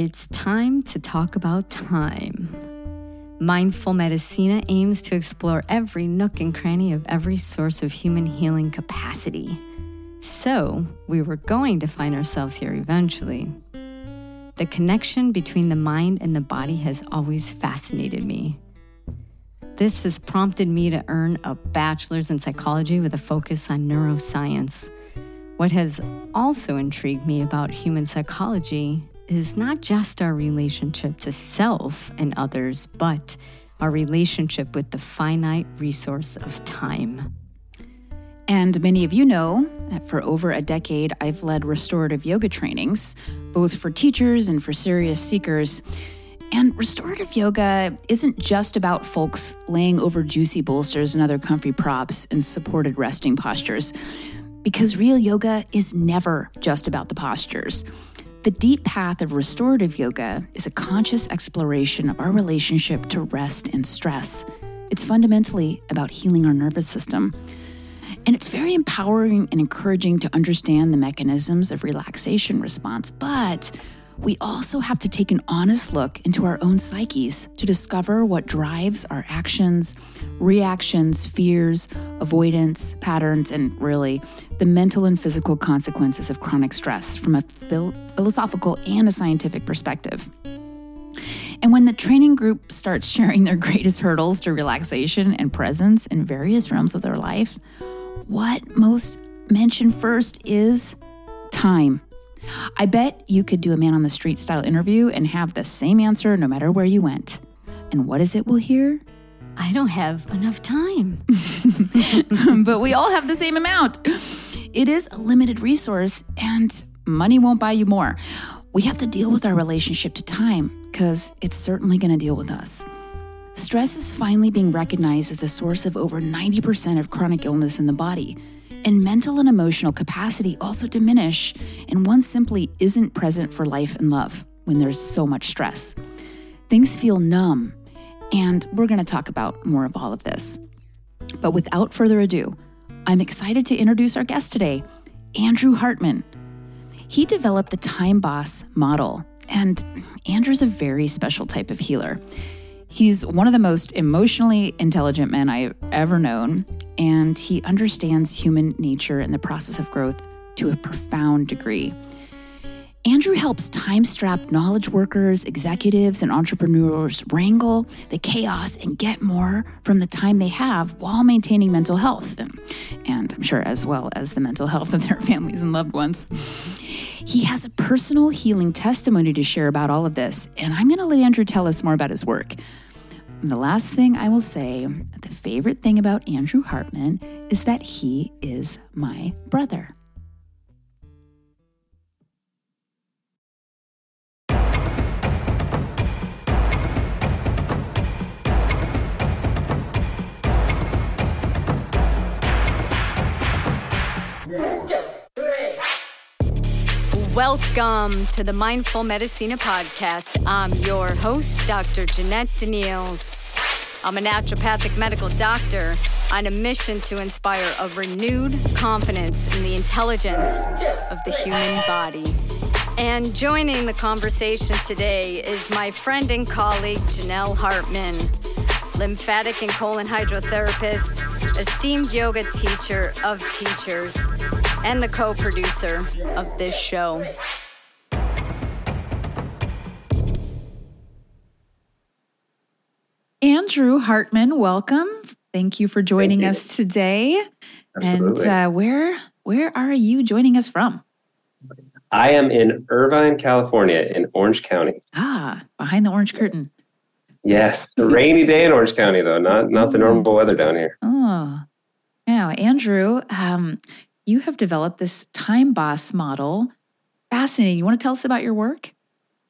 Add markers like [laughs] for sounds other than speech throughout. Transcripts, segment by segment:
It's time to talk about time. Mindful Medicina aims to explore every nook and cranny of every source of human healing capacity. So, we were going to find ourselves here eventually. The connection between the mind and the body has always fascinated me. This has prompted me to earn a bachelor's in psychology with a focus on neuroscience. What has also intrigued me about human psychology is not just our relationship to self and others, but our relationship with the finite resource of time. And many of you know that for over a decade, I've led restorative yoga trainings, both for teachers and for serious seekers. And restorative yoga isn't just about folks laying over juicy bolsters and other comfy props in supported resting postures, because real yoga is never just about the postures. The deep path of restorative yoga is a conscious exploration of our relationship to rest and stress. It's fundamentally about healing our nervous system. And it's very empowering and encouraging to understand the mechanisms of relaxation response, but we also have to take an honest look into our own psyches to discover what drives our actions, reactions, fears, avoidance patterns, and really the mental and physical consequences of chronic stress from a phil- philosophical and a scientific perspective. And when the training group starts sharing their greatest hurdles to relaxation and presence in various realms of their life, what most mention first is time. I bet you could do a man on the street style interview and have the same answer no matter where you went. And what is it we'll hear? I don't have enough time. [laughs] but we all have the same amount. It is a limited resource, and money won't buy you more. We have to deal with our relationship to time because it's certainly going to deal with us. Stress is finally being recognized as the source of over 90% of chronic illness in the body. And mental and emotional capacity also diminish, and one simply isn't present for life and love when there's so much stress. Things feel numb, and we're going to talk about more of all of this. But without further ado, I'm excited to introduce our guest today, Andrew Hartman. He developed the Time Boss model, and Andrew's a very special type of healer. He's one of the most emotionally intelligent men I've ever known, and he understands human nature and the process of growth to a profound degree. Andrew helps time strapped knowledge workers, executives, and entrepreneurs wrangle the chaos and get more from the time they have while maintaining mental health, and, and I'm sure as well as the mental health of their [laughs] families and loved ones. He has a personal healing testimony to share about all of this, and I'm going to let Andrew tell us more about his work. And the last thing I will say the favorite thing about Andrew Hartman is that he is my brother. Welcome to the Mindful Medicina podcast. I'm your host, Dr. Jeanette Daneals. I'm a naturopathic medical doctor on a mission to inspire a renewed confidence in the intelligence of the human body. And joining the conversation today is my friend and colleague, Janell Hartman, lymphatic and colon hydrotherapist, esteemed yoga teacher of teachers and the co producer of this show. Andrew Hartman, welcome. Thank you for joining you. us today. Absolutely. And uh, where where are you joining us from? I am in Irvine, California, in Orange County. Ah, behind the orange curtain. Yes, [laughs] a rainy day in Orange County, though not not the normal weather down here. Oh, now Andrew, um, you have developed this time boss model. Fascinating. You want to tell us about your work?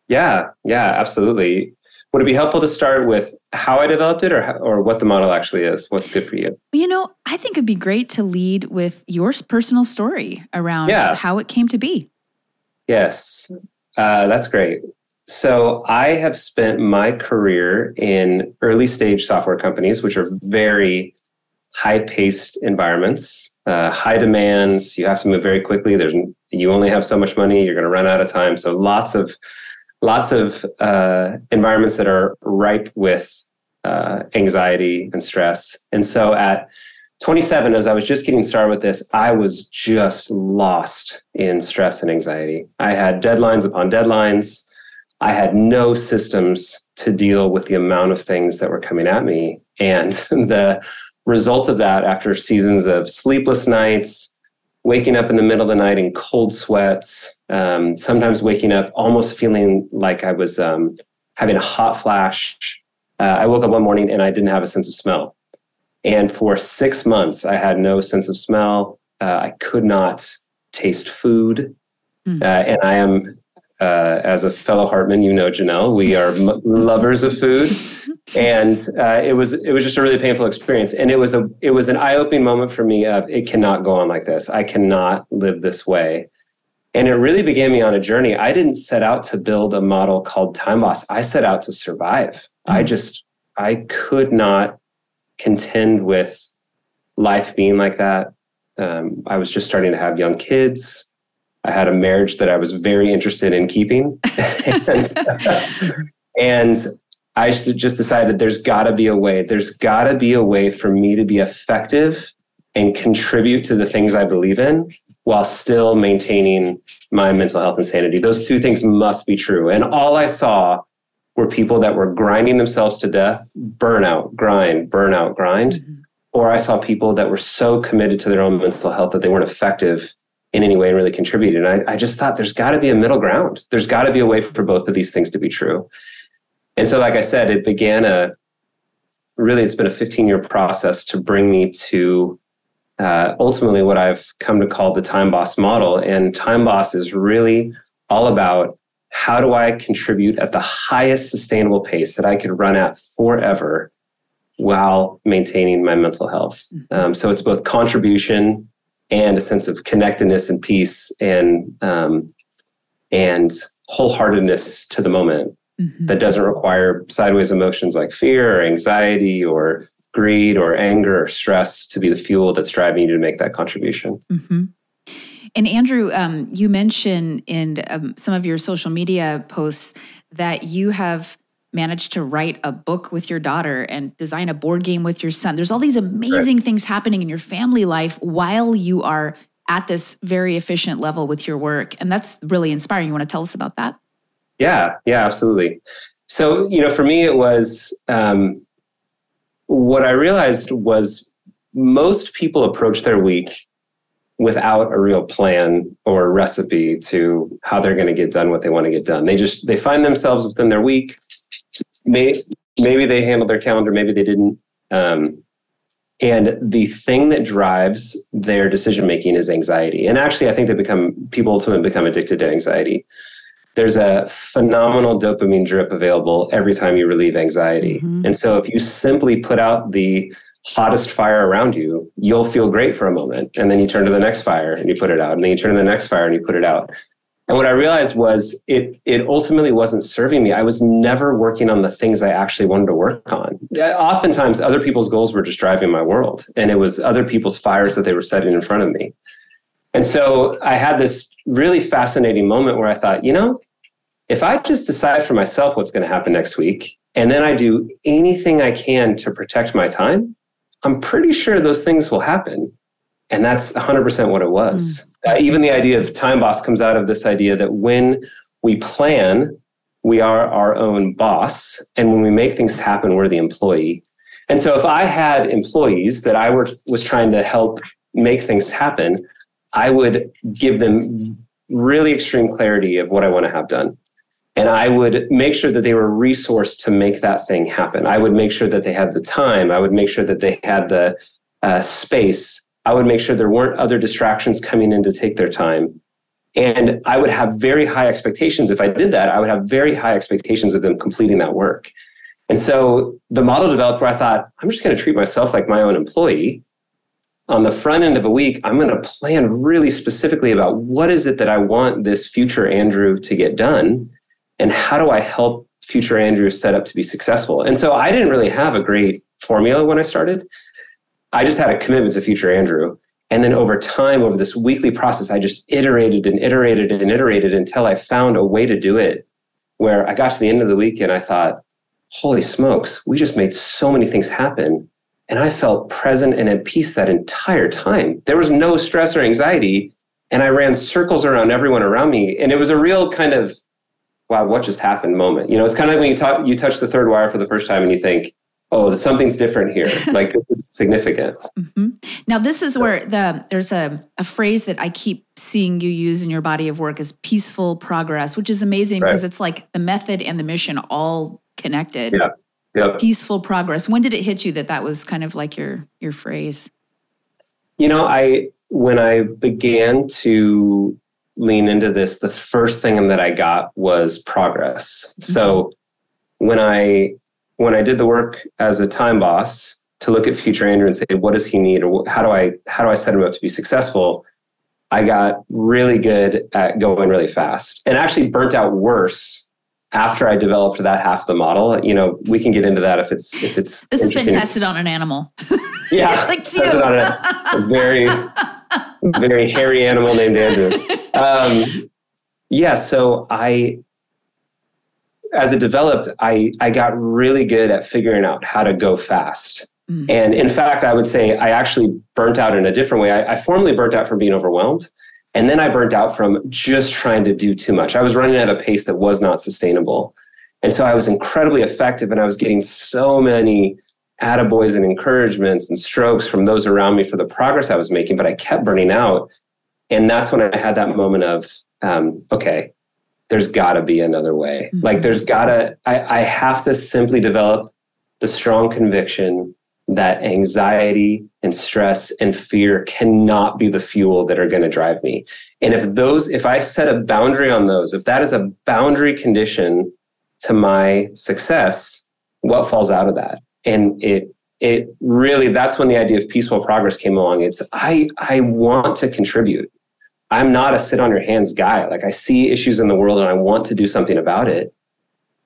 Yeah, yeah, absolutely. Would it be helpful to start with how I developed it or, or what the model actually is? What's good for you? You know, I think it'd be great to lead with your personal story around yeah. how it came to be. Yes, uh, that's great. So I have spent my career in early stage software companies, which are very high paced environments, uh, high demands. You have to move very quickly. There's you only have so much money. You're going to run out of time. So lots of lots of uh, environments that are ripe with uh, anxiety and stress. And so at 27, as I was just getting started with this, I was just lost in stress and anxiety. I had deadlines upon deadlines. I had no systems to deal with the amount of things that were coming at me. And [laughs] the result of that, after seasons of sleepless nights, waking up in the middle of the night in cold sweats, um, sometimes waking up almost feeling like I was um, having a hot flash. Uh, I woke up one morning and I didn't have a sense of smell. And for six months, I had no sense of smell. Uh, I could not taste food. Mm. Uh, and I am, uh, as a fellow Hartman, you know, Janell, we are m- lovers of food. And uh, it was it was just a really painful experience, and it was a it was an eye opening moment for me of it cannot go on like this. I cannot live this way, and it really began me on a journey. I didn't set out to build a model called Time Boss. I set out to survive. Mm-hmm. I just I could not contend with life being like that. Um, I was just starting to have young kids. I had a marriage that I was very interested in keeping. and, [laughs] and I just decided there's got to be a way. There's got to be a way for me to be effective and contribute to the things I believe in while still maintaining my mental health and sanity. Those two things must be true. And all I saw were people that were grinding themselves to death, burnout, grind, burnout, grind. Mm-hmm. Or I saw people that were so committed to their own mental health that they weren't effective in any way and really contributed. And I, I just thought there's got to be a middle ground. There's got to be a way for both of these things to be true. And so, like I said, it began a really, it's been a 15 year process to bring me to uh, ultimately what I've come to call the Time Boss model. And Time Boss is really all about how do I contribute at the highest sustainable pace that I could run at forever while maintaining my mental health. Mm-hmm. Um, so it's both contribution and a sense of connectedness and peace and um, and wholeheartedness to the moment mm-hmm. that doesn't require sideways emotions like fear or anxiety or greed or anger or stress to be the fuel that's driving you to make that contribution. Mm-hmm. And Andrew, um, you mentioned in um, some of your social media posts that you have managed to write a book with your daughter and design a board game with your son. There's all these amazing right. things happening in your family life while you are at this very efficient level with your work. And that's really inspiring. You want to tell us about that? Yeah, yeah, absolutely. So, you know, for me, it was um, what I realized was most people approach their week without a real plan or recipe to how they're going to get done what they want to get done. They just they find themselves within their week. Maybe, maybe they handled their calendar, maybe they didn't. Um, and the thing that drives their decision making is anxiety. And actually, I think they become people ultimately become addicted to anxiety. There's a phenomenal dopamine drip available every time you relieve anxiety. Mm-hmm. And so, if you simply put out the hottest fire around you, you'll feel great for a moment. And then you turn to the next fire and you put it out. And then you turn to the next fire and you put it out. And what I realized was it it ultimately wasn't serving me. I was never working on the things I actually wanted to work on. Oftentimes other people's goals were just driving my world. And it was other people's fires that they were setting in front of me. And so I had this really fascinating moment where I thought, you know, if I just decide for myself what's going to happen next week, and then I do anything I can to protect my time, I'm pretty sure those things will happen. And that's 100% what it was. Mm. Uh, even the idea of time boss comes out of this idea that when we plan, we are our own boss. And when we make things happen, we're the employee. And so if I had employees that I were, was trying to help make things happen, I would give them really extreme clarity of what I want to have done. And I would make sure that they were resourced to make that thing happen. I would make sure that they had the time. I would make sure that they had the uh, space. I would make sure there weren't other distractions coming in to take their time. And I would have very high expectations. If I did that, I would have very high expectations of them completing that work. And so the model developed where I thought, I'm just going to treat myself like my own employee. On the front end of a week, I'm going to plan really specifically about what is it that I want this future Andrew to get done and how do I help future Andrew set up to be successful? And so I didn't really have a great formula when I started. I just had a commitment to future Andrew. And then over time, over this weekly process, I just iterated and iterated and iterated until I found a way to do it where I got to the end of the week and I thought, holy smokes, we just made so many things happen. And I felt present and at peace that entire time. There was no stress or anxiety. And I ran circles around everyone around me. And it was a real kind of, wow, what just happened moment. You know, it's kind of like when you, talk, you touch the third wire for the first time and you think, oh, something's different here. [laughs] like it's significant. Mm-hmm. Now, this is where the there's a, a phrase that I keep seeing you use in your body of work is peaceful progress, which is amazing because it's like the method and the mission all connected. Yeah. Yep. Peaceful progress. When did it hit you that that was kind of like your your phrase? You know, I when I began to lean into this, the first thing that I got was progress. Mm-hmm. So when I when I did the work as a time boss to look at future Andrew and say, what does he need, or how do I how do I set him up to be successful? I got really good at going really fast, and actually burnt out worse after I developed that half of the model. You know, we can get into that if it's if it's. This has been tested on an animal. [laughs] Yeah, like tested on a, a, very [laughs] very hairy animal named Andrew. Um, yeah, so I as it developed, I, I got really good at figuring out how to go fast. Mm. And in fact, I would say I actually burnt out in a different way. I, I formally burnt out from being overwhelmed. And then I burnt out from just trying to do too much. I was running at a pace that was not sustainable. And so I was incredibly effective and I was getting so many attaboys and encouragements and strokes from those around me for the progress I was making, but I kept burning out. And that's when I had that moment of, um, okay, there's got to be another way. Mm-hmm. Like there's got to, I, I have to simply develop the strong conviction that anxiety and stress and fear cannot be the fuel that are going to drive me. And if those, if I set a boundary on those, if that is a boundary condition to my success, what falls out of that? And it, it really, that's when the idea of peaceful progress came along. It's, I, I want to contribute. I'm not a sit on your hands guy. Like I see issues in the world and I want to do something about it,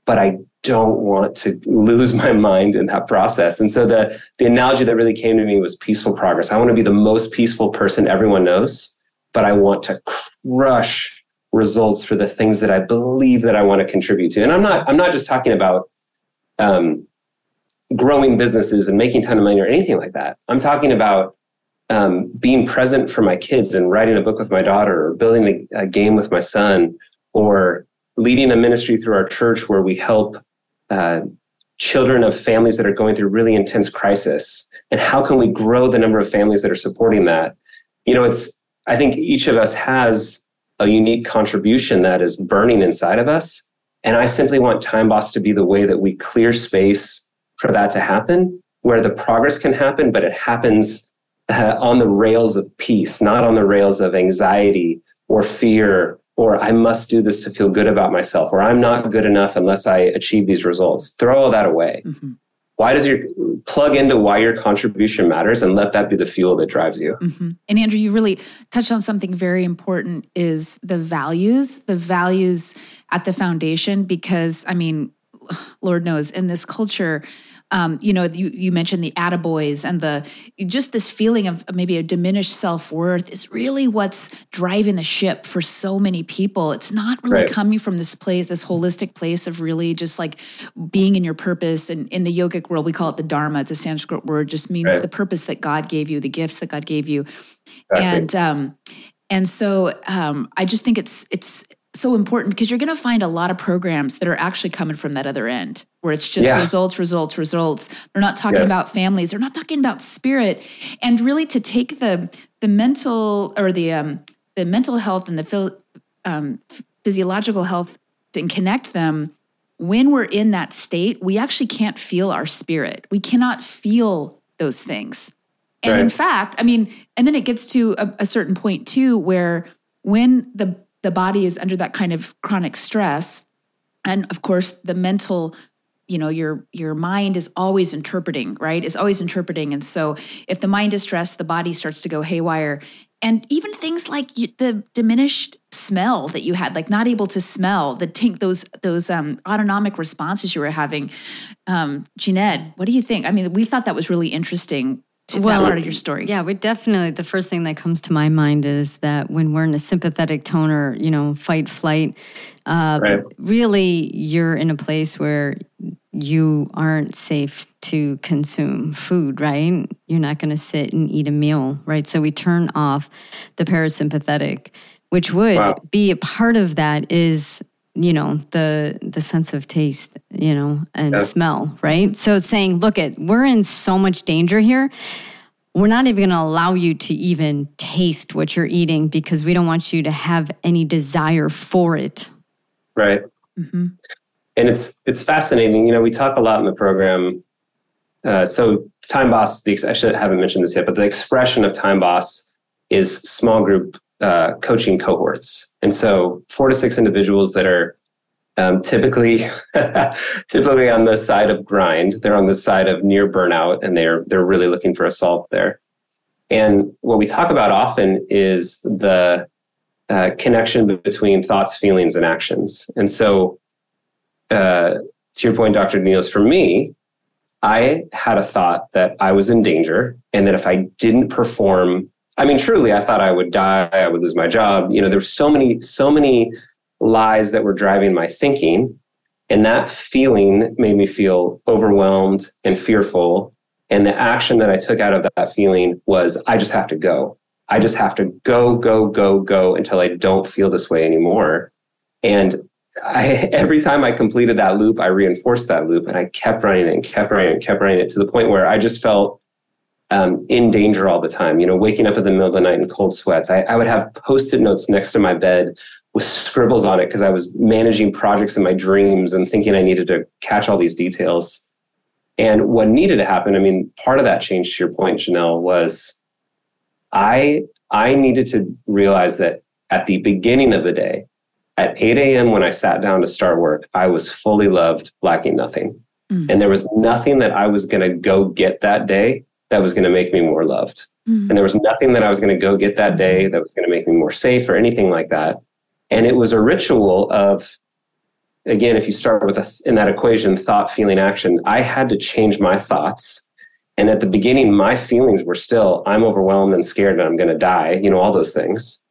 but I don't want to lose my mind in that process. And so the the analogy that really came to me was peaceful progress. I want to be the most peaceful person everyone knows, but I want to crush results for the things that I believe that I want to contribute to. And I'm not I'm not just talking about um, growing businesses and making a ton of money or anything like that. I'm talking about um, being present for my kids and writing a book with my daughter or building a, a, game with my son or leading a ministry through our church where we help uh, children of families that are going through really intense crisis. And how can we grow the number of families that are supporting that? You know it's i think each of us has a unique contribution that is burning inside of us. And i simply want time boss to be the way that we clear space for that to happen where the progress can happen but it happens uh, on the rails of peace, not on the rails of anxiety or fear or I must do this to feel good about myself or I'm not good enough unless I achieve these results. Throw all that away. Mm-hmm. Why does your plug into why your contribution matters and let that be the fuel that drives you? Mm-hmm. And Andrew, you really touched on something very important is the values, the values at the foundation because I mean, Lord knows in this culture um, you know, you, you mentioned the attaboys and the just this feeling of maybe a diminished self worth is really what's driving the ship for so many people. It's not really right. coming from this place, this holistic place of really just like being in your purpose. And in the yogic world, we call it the Dharma. It's a Sanskrit word, just means right. the purpose that God gave you, the gifts that God gave you. Exactly. And um, and so um, I just think it's it's so important because you're going to find a lot of programs that are actually coming from that other end where it's just yeah. results results results they're not talking yes. about families they're not talking about spirit and really to take the the mental or the um the mental health and the um, physiological health and connect them when we're in that state we actually can't feel our spirit we cannot feel those things and right. in fact i mean and then it gets to a, a certain point too where when the the body is under that kind of chronic stress. And of course the mental you know your your mind is always interpreting right? Is always interpreting. And so if the mind is stressed the body starts to go haywire. And even things like you, the diminished smell that you had like not able to smell the tink those those um, autonomic responses you were having. Um Jeanette what do you think? I mean we thought that was really interesting to that part of your story. Yeah, we definitely. The first thing that comes to my mind is that when we're in a sympathetic tone or you know fight flight, uh, Right. really you're in a place where you aren't safe to consume food. Right? You're not going to sit and eat a meal. Right? So we turn off the parasympathetic, which would Wow. be a part of that is you know the the sense of taste you know and Yeah. smell right so it's saying look at we're in so much danger here we're not even going to allow you to even taste what you're eating because we don't want you to have any desire for it Right. mm-hmm. and it's it's fascinating. You know, we talk a lot in the program. Uh, so Time Boss, the ex- I should haven't mentioned this yet, but the expression of Time Boss is small group uh, coaching cohorts, and so four to six individuals that are um, typically [laughs] typically on the side of grind. They're on the side of near burnout, and they're they're really looking for a solve there. And what we talk about often is the uh, connection between thoughts, feelings, and actions. And so uh, to your point, Dr. Niels, for me, I had a thought that I was in danger and that if I didn't perform, I mean, truly, I thought I would die, I would lose my job. You know, there's so many, so many lies that were driving my thinking. And that feeling made me feel overwhelmed and fearful. And the action that I took out of that feeling was I just have to go. I just have to go, go, go, go until I don't feel this way anymore. And I, [laughs] every time I completed that loop, I reinforced that loop and I kept running it and kept running it and kept running it to the point where I just felt um, in danger all the time. You know, waking up in the middle of the night in cold sweats. I, I would have post it notes next to my bed with scribbles on it because I was managing projects in my dreams and thinking I needed to catch all these details. And what needed to happen, I mean, part of that change to your point, Janell, was I I needed to realize that at the beginning of the day, at 8 a.m. when I sat down to start work, I was fully loved, lacking nothing. Mm. And there was nothing that I was going to go get that day that was going to make me more loved. Mm. And there was nothing that I was going to go get that day that was going to make me more safe or anything like that. And it was a ritual of, again, if you start with a, in that equation, thought, feeling, action, I had to change my thoughts. And at the beginning, my feelings were still, I'm overwhelmed and scared and I'm going to die, you know, all those things.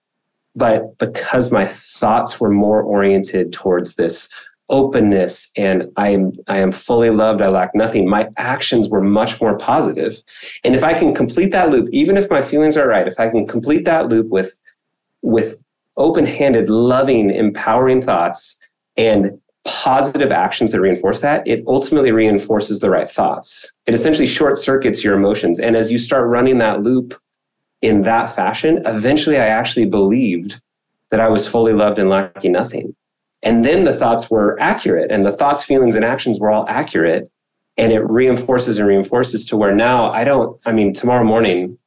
But because my thoughts were more oriented towards this openness and I am I am fully loved, I lack nothing, my actions were much more. And if I can complete that loop, even if my feelings are right, if I can complete that loop with with open-handed, loving, empowering thoughts and positive actions that reinforce that, it ultimately reinforces the right thoughts. It essentially short circuits your emotions. And as you start running that loop in that fashion, eventually I actually believed that I was fully loved and lacking nothing. And then the thoughts were accurate, and the thoughts, feelings, and actions were all accurate. And it reinforces and reinforces to where now I don't, I mean, tomorrow morning,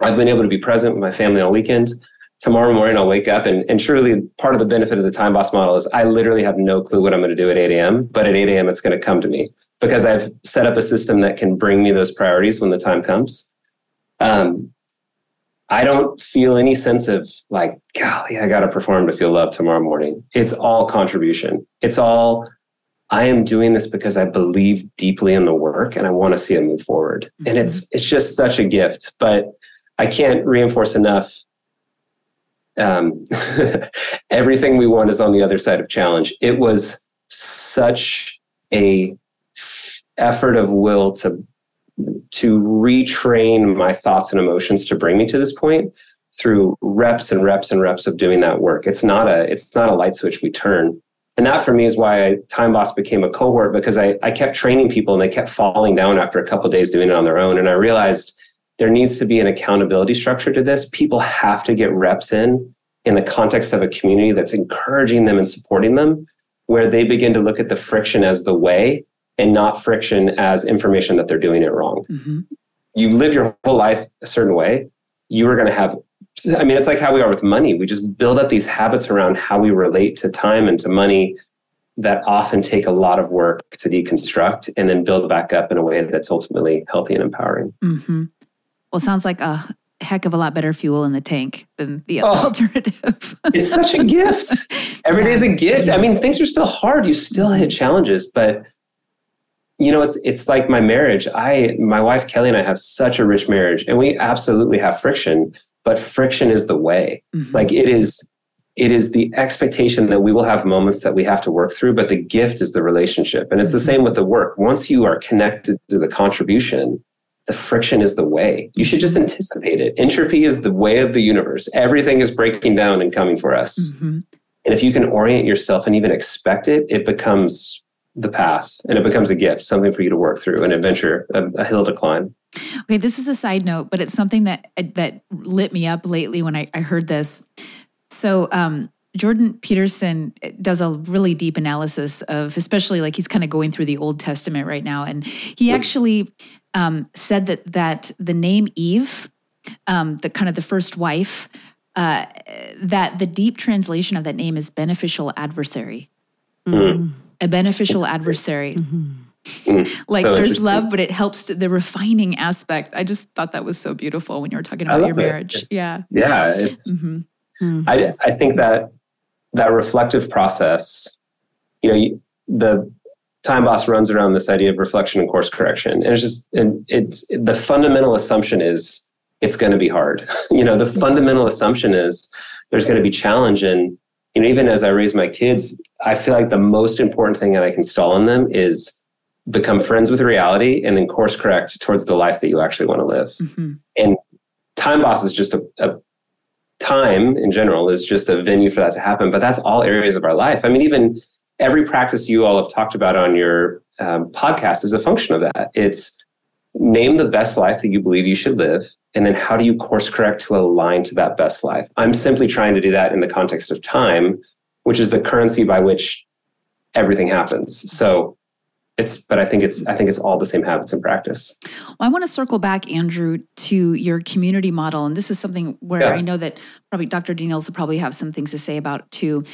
I've been able to be present with my family on weekends. Tomorrow morning, I'll wake up, and, and surely part of the benefit of the time boss model is I literally have no clue what I'm going to do at 8 a.m., but at 8 a.m., it's going to come to me because I've set up a system that can bring me those priorities when the time comes. Um, I don't feel any sense of like, golly, I got to perform to feel love tomorrow morning. It's all contribution. It's all, I am doing this because I believe deeply in the work and I want to see it move forward. And it's it's just such a gift. But I can't reinforce enough. Um, [laughs] everything we want is on the other side of challenge. It was such a effort of will to to retrain my thoughts and emotions to bring me to this point through reps and reps and reps of doing that work. It's not a it's not a light switch we turn. And that for me is why I, Time Boss became a cohort because I, I kept training people and they kept falling down after a couple days doing it on their own. And I realized there needs to be an accountability structure to this. People have to get reps in in the context of a community that's encouraging them and supporting them, where they begin to look at the friction as the way and not friction as information that they're doing it wrong. hmm You live your whole life a certain way, you are going to have. I mean, it's like how we are with money. We just build up these habits around how we relate to time and to money that often take a lot of work to deconstruct and then build back up in a way that's ultimately healthy and empowering. hmm Well, it sounds like a heck of a lot better fuel in the tank than the Oh. alternative. [laughs] It's such a gift. [laughs] Every day is a gift. I mean, things are still hard. You still hit challenges, but you know, it's it's like my marriage. I my wife Kelly and I have such a rich marriage, and we absolutely have friction, but friction is the way. Mm-hmm. Like it is it is the expectation that we will have moments that we have to work through, but the gift is the relationship. And it's the mm-hmm. same with the work. Once you are connected to the contribution, the friction is the way. You should just anticipate it. Entropy is the way of the universe. Everything is breaking down and coming for us. Mm-hmm. And if you can orient yourself and even expect it, it becomes the path and it becomes a gift, something for you to work through, an adventure, a, a hill to climb. Okay, this is a side note, but it's something that that lit me up lately when I, I heard this. So um, Jordan Peterson does a really deep analysis of, especially like he's kind of going through the Old Testament right now, and he actually um, said that that the name Eve, um, the kind of the first wife, uh, that the deep translation of that name is beneficial adversary. Mm. A beneficial adversary. Mm-hmm. Mm, like so there's love, but it helps to, the refining aspect. I just thought that was so beautiful when you were talking about your marriage. Yeah. Yeah. It's, mm-hmm. Mm. I, I think that that reflective process, you know, you, the time boss runs around this idea of reflection and course correction. And it's just, and it's the fundamental assumption is it's going to be hard. [laughs] you know, the fundamental assumption is there's going to be challenge. And, you know, even as I raise my kids, I feel like the most important thing that I can install in them is become friends with reality and then course correct towards the life that you actually want to live. Mm-hmm. And time boss is just a, a time in general is just a venue for that to happen. But that's all areas of our life. I mean, even every practice you all have talked about on your um, podcast is a function of that. It's name the best life that you believe you should live. And then how do you course correct to align to that best life? I'm simply trying to do that in the context of time, which is the currency by which everything happens. So it's but i think it's i think it's all the same habits in practice well, i want to circle back andrew to your community model and this is something where yeah. i know that probably dr daneals will probably have some things to say about too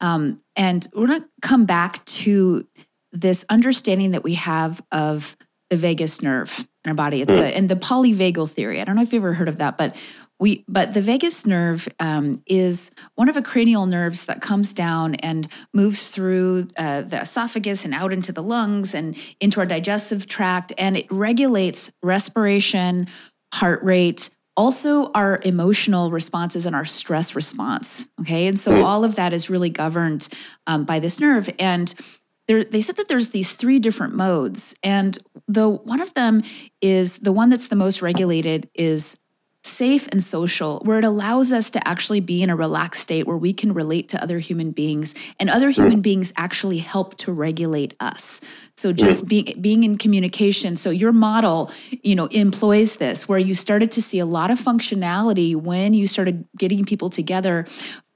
um, and we're going to come back to this understanding that we have of the vagus nerve in our body it's mm. a, and the polyvagal theory i don't know if you've ever heard of that but we, but the vagus nerve um, is one of a cranial nerves that comes down and moves through uh, the esophagus and out into the lungs and into our digestive tract, and it regulates respiration, heart rate, also our emotional responses and our stress response. Okay, and so mm. all of that is really governed um, by this nerve, and there, they said that there's these three different modes, and the one of them is the one that's the most regulated is safe and social, where it allows us to actually be in a relaxed state where we can relate to other human beings and other mm. human beings actually help to regulate us. So just mm. being being in communication. So your model, you know, employs this where you started to see a lot of functionality when you started getting people together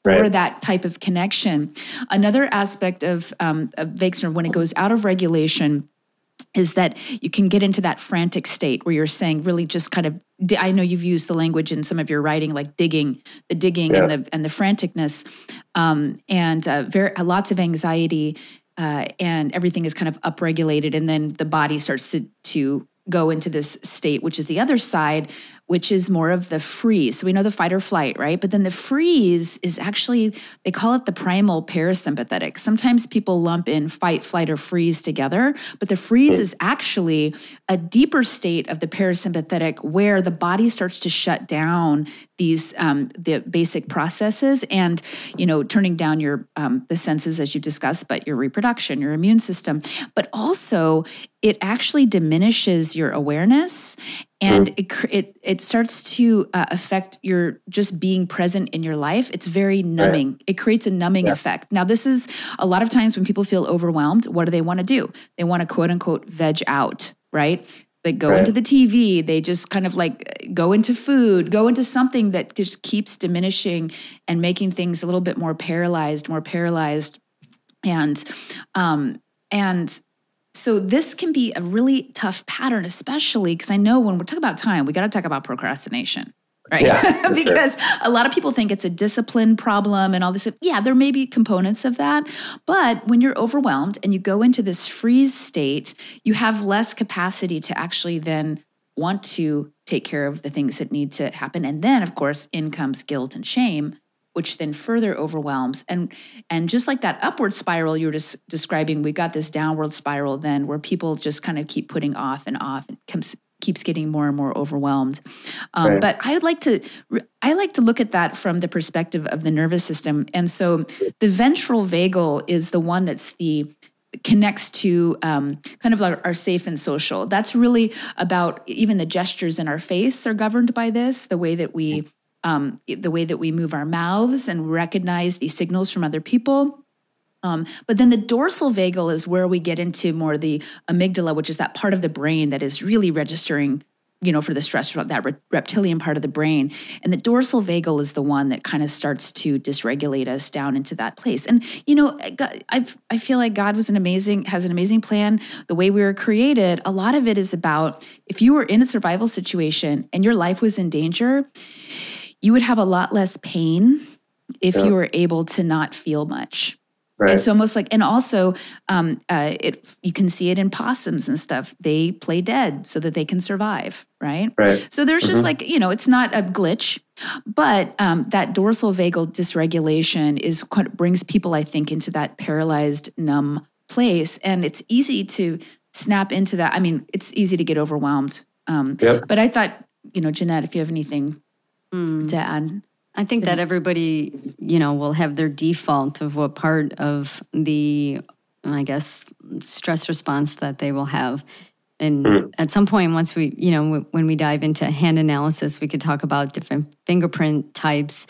Right. for that type of connection. Another aspect of, um, of vagus when it goes out of regulation is that you can get into that frantic state where you're saying really just kind of I know you've used the language in some of your writing like digging the digging yeah. and the and the franticness um, and uh, very uh, lots of anxiety uh, and everything is kind of upregulated and then the body starts to to go into this state which is the other side which is more of the freeze. So we know the fight or flight, right? But then the freeze is actually, they call it the primal parasympathetic. Sometimes people lump in fight, flight, or freeze together, but the freeze is actually a deeper state of the parasympathetic where the body starts to shut down these um, the basic processes and you know turning down your um, the senses as you discussed but your reproduction your immune system but also it actually diminishes your awareness and it it it starts to uh, affect your just being present in your life. It's very numbing. Right. it creates a numbing yeah. effect. Now this is a lot of times when people feel overwhelmed what do they want to do? They want to quote unquote veg out right? They go right. into the tv they just kind of like go into food go into something that just keeps diminishing and making things a little bit more paralyzed more paralyzed. And um and so this can be a really tough pattern, especially because I know when we're talking about time, we got to talk about procrastination. Right. Yeah, [laughs] because sure. a lot of people think it's a discipline problem and all this. Yeah, there may be components of that. But when you're overwhelmed and you go into this freeze state, you have less capacity to actually then want to take care of the things that need to happen. And then, of course, in comes guilt and shame, which then further overwhelms. And and just like that upward spiral you were just describing, we got this downward spiral then where people just kind of keep putting off and off and comes keeps getting more and more overwhelmed. Um, right. But I would like to I like to look at that from the perspective of the nervous system. And so the ventral vagal is the one that's the connects to um, kind of our, our, safe and social. That's really about even the gestures in our face are governed by this. The way that we um, the way that we move our mouths and recognize these signals from other people. Um, but then the dorsal vagal is where we get into more the amygdala, which is that part of the brain that is really registering, you know, for the stress, that re- reptilian part of the brain. And the dorsal vagal is the one that kind of starts to dysregulate us down into that place. And you know, I I feel like God was an amazing has an amazing plan. The way we were created, a lot of it is about if you were in a survival situation and your life was in danger, you would have a lot less pain if yeah. you were able to not feel much Right. It's almost like, and also, um, uh, it you can see it in possums and stuff. They play dead so that they can survive, right? Right. So there's mm-hmm. just like you know, it's not a glitch, but um, that dorsal vagal dysregulation is what brings people, I think, into that paralyzed, numb place, and it's easy to snap into that. I mean, it's easy to get overwhelmed. Um, yep. But I thought, you know, Jeanette, if you have anything mm. to add. I think that everybody, you know, will have their default of what part of the, I guess, stress response that they will have. And mm. at some point, once we, you know, when we dive into hand analysis, we could talk about different fingerprint types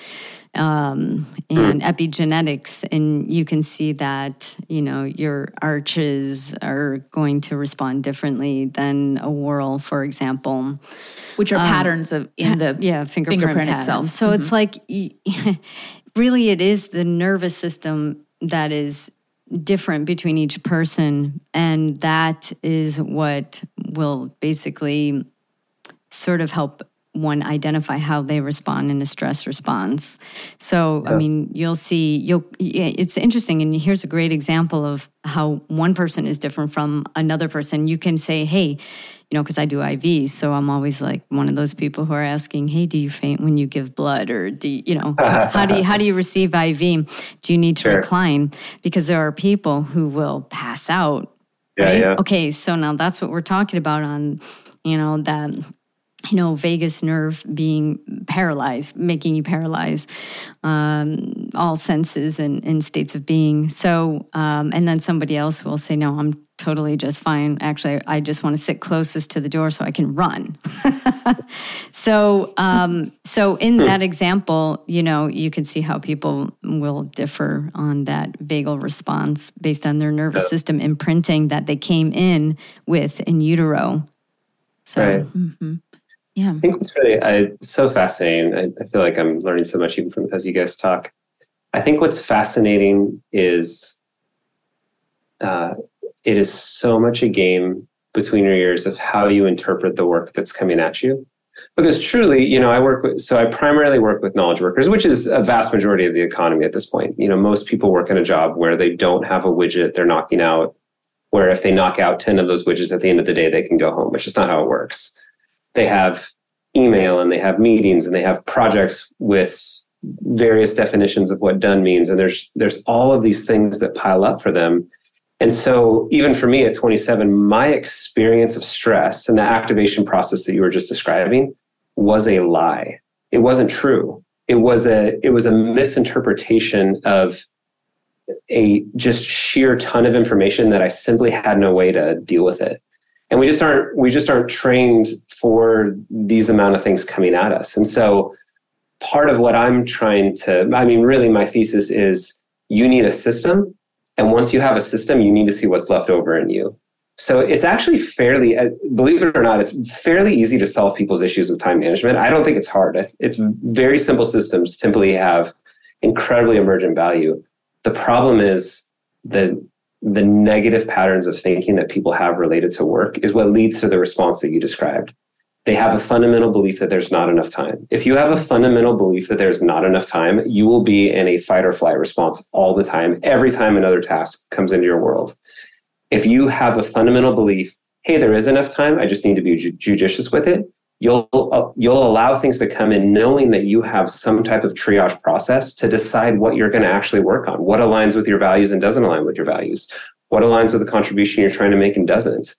um, and mm. epigenetics, and you can see that you know your arches are going to respond differently than a whorl, for example which are um, patterns of in the [laughs] yeah fingerprint, fingerprint itself. So mm-hmm. it's like [laughs] really it is the nervous system that is different between each person and that is what will basically sort of help one identify how they respond in a stress response. So, yeah. I mean, you'll see, you'll, it's interesting. And here's a great example of how one person is different from another person. You can say, hey, you know, because I do IVs. So I'm always like one of those people who are asking, hey, do you faint when you give blood? Or do you, you know, how do you, how do you receive IV? Do you need to sure. recline? Because there are people who will pass out. Yeah, right? yeah. Okay. So now that's what we're talking about on, you know, that you know, vagus nerve being paralyzed, making you paralyze um, all senses and, and, states of being. So, um, and then somebody else will say, no, I'm totally just fine. Actually, I just want to sit closest to the door so I can run. [laughs] so, um, so in hmm. that example, you know, you can see how people will differ on that vagal response based on their nervous system imprinting that they came in with in utero. So, right. mm-hmm. Yeah. I think what's really I, so fascinating, I, I, feel like I'm learning so much even from as you guys talk. I think what's fascinating is uh, it is so much a game between your ears of how you interpret the work that's coming at you. Because truly, you know, I work with, so I primarily work with knowledge workers, which is a vast majority of the economy at this point. You know, most people work in a job where they don't have a widget they're knocking out, where if they knock out 10 of those widgets at the end of the day, they can go home, which is not how it works they have email and they have meetings and they have projects with various definitions of what done means. And there's there's all of these things that pile up for them. And so even for me at 27 my experience of stress and the activation process that you were just describing was a lie. It wasn't true. It was a it was a misinterpretation of a just sheer ton of information that i simply had no way to deal with it and we just aren't we just aren't trained for these amount of things coming at us. And so part of what i'm trying to i mean really my thesis is you need a system. And once you have a system you need to see what's left over in you. So it's actually fairly uh, believe it or not it's fairly easy to solve people's issues with time management. I don't think it's hard. It's very simple systems typically have incredibly emergent value. The problem is that the negative patterns of thinking that people have related to work is what leads to the response that you described. They have a fundamental belief that there's not enough time. If you have a fundamental belief that there's not enough time, you will be in a fight or flight response all the time, every time another task comes into your world. If you have a fundamental belief, hey, there is enough time, I just need to be ju- judicious with it, you'll uh, you'll allow things to come in knowing that you have some type of triage process to decide what you're going to actually work on what aligns with your values and doesn't align with your values what aligns with the contribution you're trying to make and doesn't.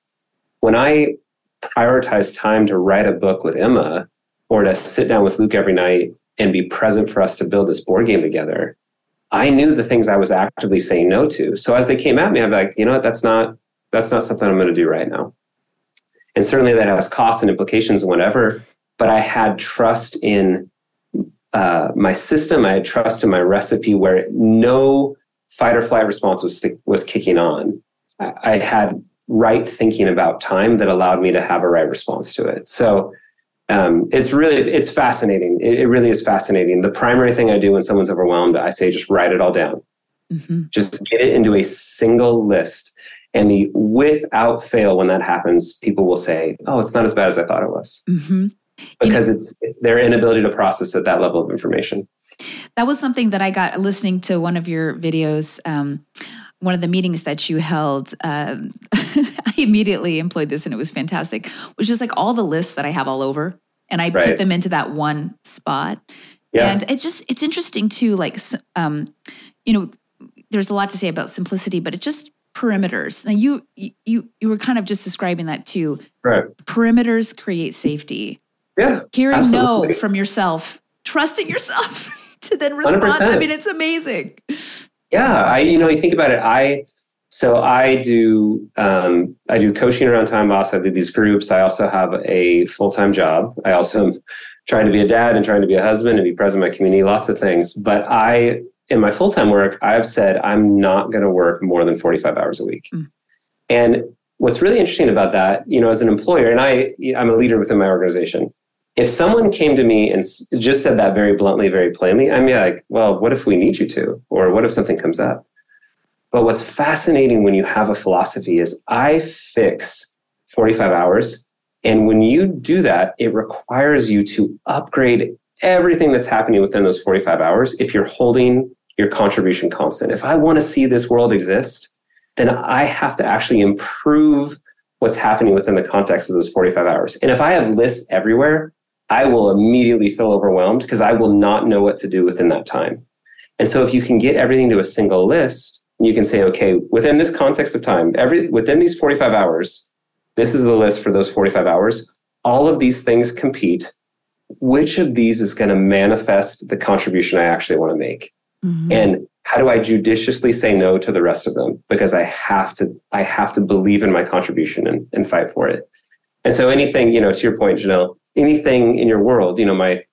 When i prioritize time to write a book with emma or to sit down with luke every night and be present for us to build this board game together i knew the things i was actively saying no to. So as they came at me i'm like you know what? That's not that's not something i'm going to do right now and certainly that has costs and implications and whatever. But I had trust in uh, my system. I had trust in my recipe where no fight or flight response was was kicking on. I, I had right thinking about time that allowed me to have a right response to it. So um, it's really it's fascinating. It, it, really is fascinating. The primary thing I do when someone's overwhelmed, I say just write it all down. Mm-hmm. Just get it into a single list. And the without fail, when that happens, people will say, "Oh, it's not as bad as I thought it was," mm-hmm. because you know, it's it's their inability to process at that level of information. That was something that I got listening to one of your videos. Um, one of the meetings that you held, um, [laughs] I immediately employed this and it was fantastic, which is like all the lists that I have all over and I right. put them into that one spot. Yeah. And it just, it's interesting too, like, um, you know, there's a lot to say about simplicity, but it just perimeters. Now you you you were kind of just describing that too. Right. Perimeters create safety. Yeah. Hearing absolutely. no from yourself, trusting yourself [laughs] to then respond. 100%. I mean, it's amazing. Yeah, I you know you think about it. I so I do um, I do coaching around Time Boss. I do these groups. I also have a full time job. I also am trying to be a dad and trying to be a husband and be present in my community. Lots of things. But I in my full time work, I've said I'm not going to work more than 45 hours a week. Mm. And what's really interesting about that, you know, as an employer, and I, I'm a leader within my organization. If someone came to me and just said that very bluntly, very plainly, I'm like, well, what if we need you to? Or what if something comes up? But what's fascinating when you have a philosophy is I fix 45 hours. And when you do that, it requires you to upgrade everything that's happening within those 45 hours if you're holding your contribution constant. If I want to see this world exist, then I have to actually improve what's happening within the context of those 45 hours. And if I have lists everywhere, I will immediately feel overwhelmed because I will not know what to do within that time. And so if you can get everything to a single list, you can say, okay, within this context of time, every within these 45 hours, this is the list for those 45 hours. All of these things compete. Which of these is going to manifest the contribution I actually want to make? Mm-hmm. And how do I judiciously say no to the rest of them? Because I have to, I have to believe in my contribution and, and fight for it. And so anything, you know, to your point, Janell, anything in your world, you know, my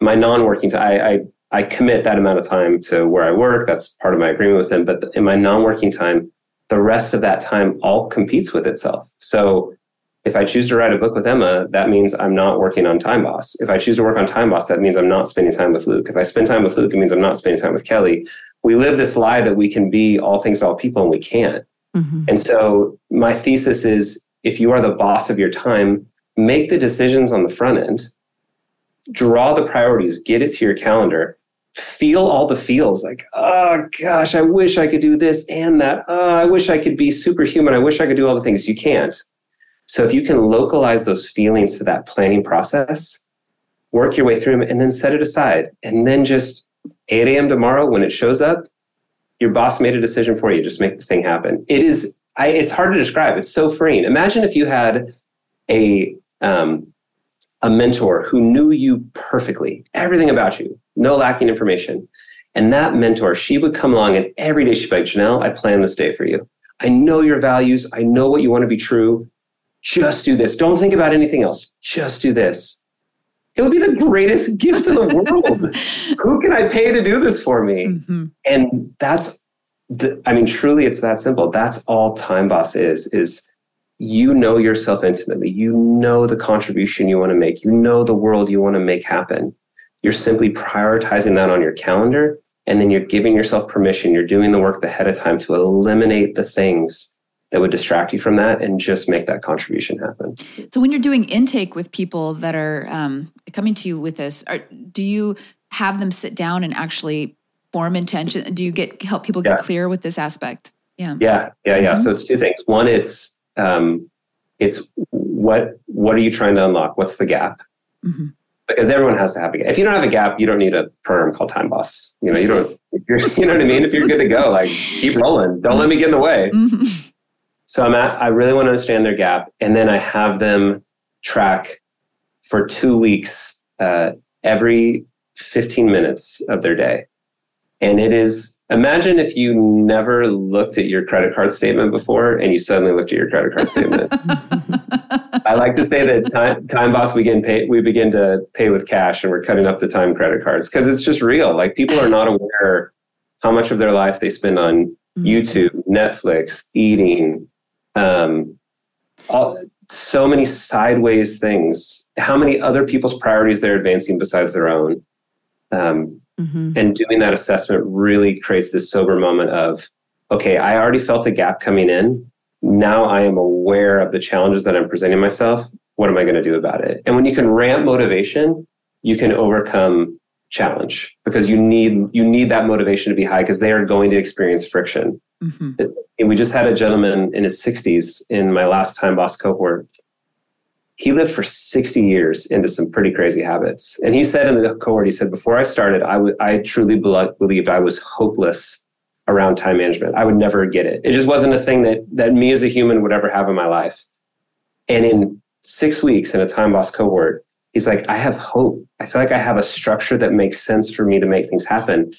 my non-working time, I, I I commit that amount of time to where I work. That's part of my agreement with them. But in my non-working time, the rest of that time all competes with itself. So if I choose to write a book with Emma, that means I'm not working on Time Boss. If I choose to work on Time Boss, that means I'm not spending time with Luke. If I spend time with Luke, it means I'm not spending time with Kelly. We live this lie that we can be all things to all people and we can't. Mm-hmm. And so my thesis is if you are the boss of your time, make the decisions on the front end, draw the priorities, get it to your calendar, feel all the feels like, oh gosh, I wish I could do this and that. Oh, I wish I could be superhuman. I wish I could do all the things. You can't so if you can localize those feelings to that planning process, work your way through them and then set it aside. And then just 8 a.m. tomorrow when it shows up, your boss made a decision for you. Just make the thing happen. It is, I, it's hard to describe. It's so freeing. Imagine if you had a, um, a mentor who knew you perfectly, everything about you, no lacking information. And that mentor, she would come along and every day she'd be like, Janell, I plan this day for you. I know your values. I know what you want to be true just do this. Don't think about anything else. Just do this. It would be the greatest [laughs] gift in the world. [laughs] Who can I pay to do this for me? Mm-hmm. And that's, the, I mean, truly, it's that simple. That's all Time Boss is. Is you know yourself intimately. You know the contribution you want to make. You know the world you want to make happen. You're simply prioritizing that on your calendar, and then you're giving yourself permission. You're doing the work ahead of time to eliminate the things that would distract you from that and just make that contribution happen. So when you're doing intake with people that are um, coming to you with this, are, do you have them sit down and actually form intention? Do you get help people get yeah. clear with this aspect? Yeah. Yeah. Yeah. Yeah. Mm-hmm. So it's two things. One, it's um, it's what what are you trying to unlock? What's the gap? Mhm. Because everyone has to have a gap. If you don't have a gap, you don't need a program called Time Boss. You know, you don't. You're, [laughs] you know what I mean? If you're good to go, like keep rolling. Don't let me get in the way. Mhm. [laughs] So I'm at, I really want to understand their gap. And then I have them track for two weeks, uh, every 15 minutes of their day. And it is, imagine if you never looked at your credit card statement before and you suddenly looked at your credit card statement. [laughs] I like to say that time, time boss we begin pay, we begin to pay with cash and we're cutting up the time credit cards because it's just real. Like people are not aware how much of their life they spend on YouTube, Netflix, eating, um, all, so many sideways things. How many other people's priorities they're advancing besides their own? Um, Mhm. and doing that assessment really creates this sober moment of, okay, I already felt a gap coming in. Now I am aware of the challenges that I'm presenting myself. What am I going to do about it? And when you can ramp motivation, you can overcome challenge because you need you need that motivation to be high because they are going to experience friction. Mhm. And we just had a gentleman in his 60s in my last time boss cohort. He lived for 60 years into some pretty crazy habits. And he said in the cohort, he said, before I started, I would- I truly bel- believed I was hopeless around time management. I would never get it. It just wasn't a thing that, that me as a human would ever have in my life. And in six weeks in a time boss cohort, he's like, I have hope. I feel like I have a structure that makes sense for me to make things happen.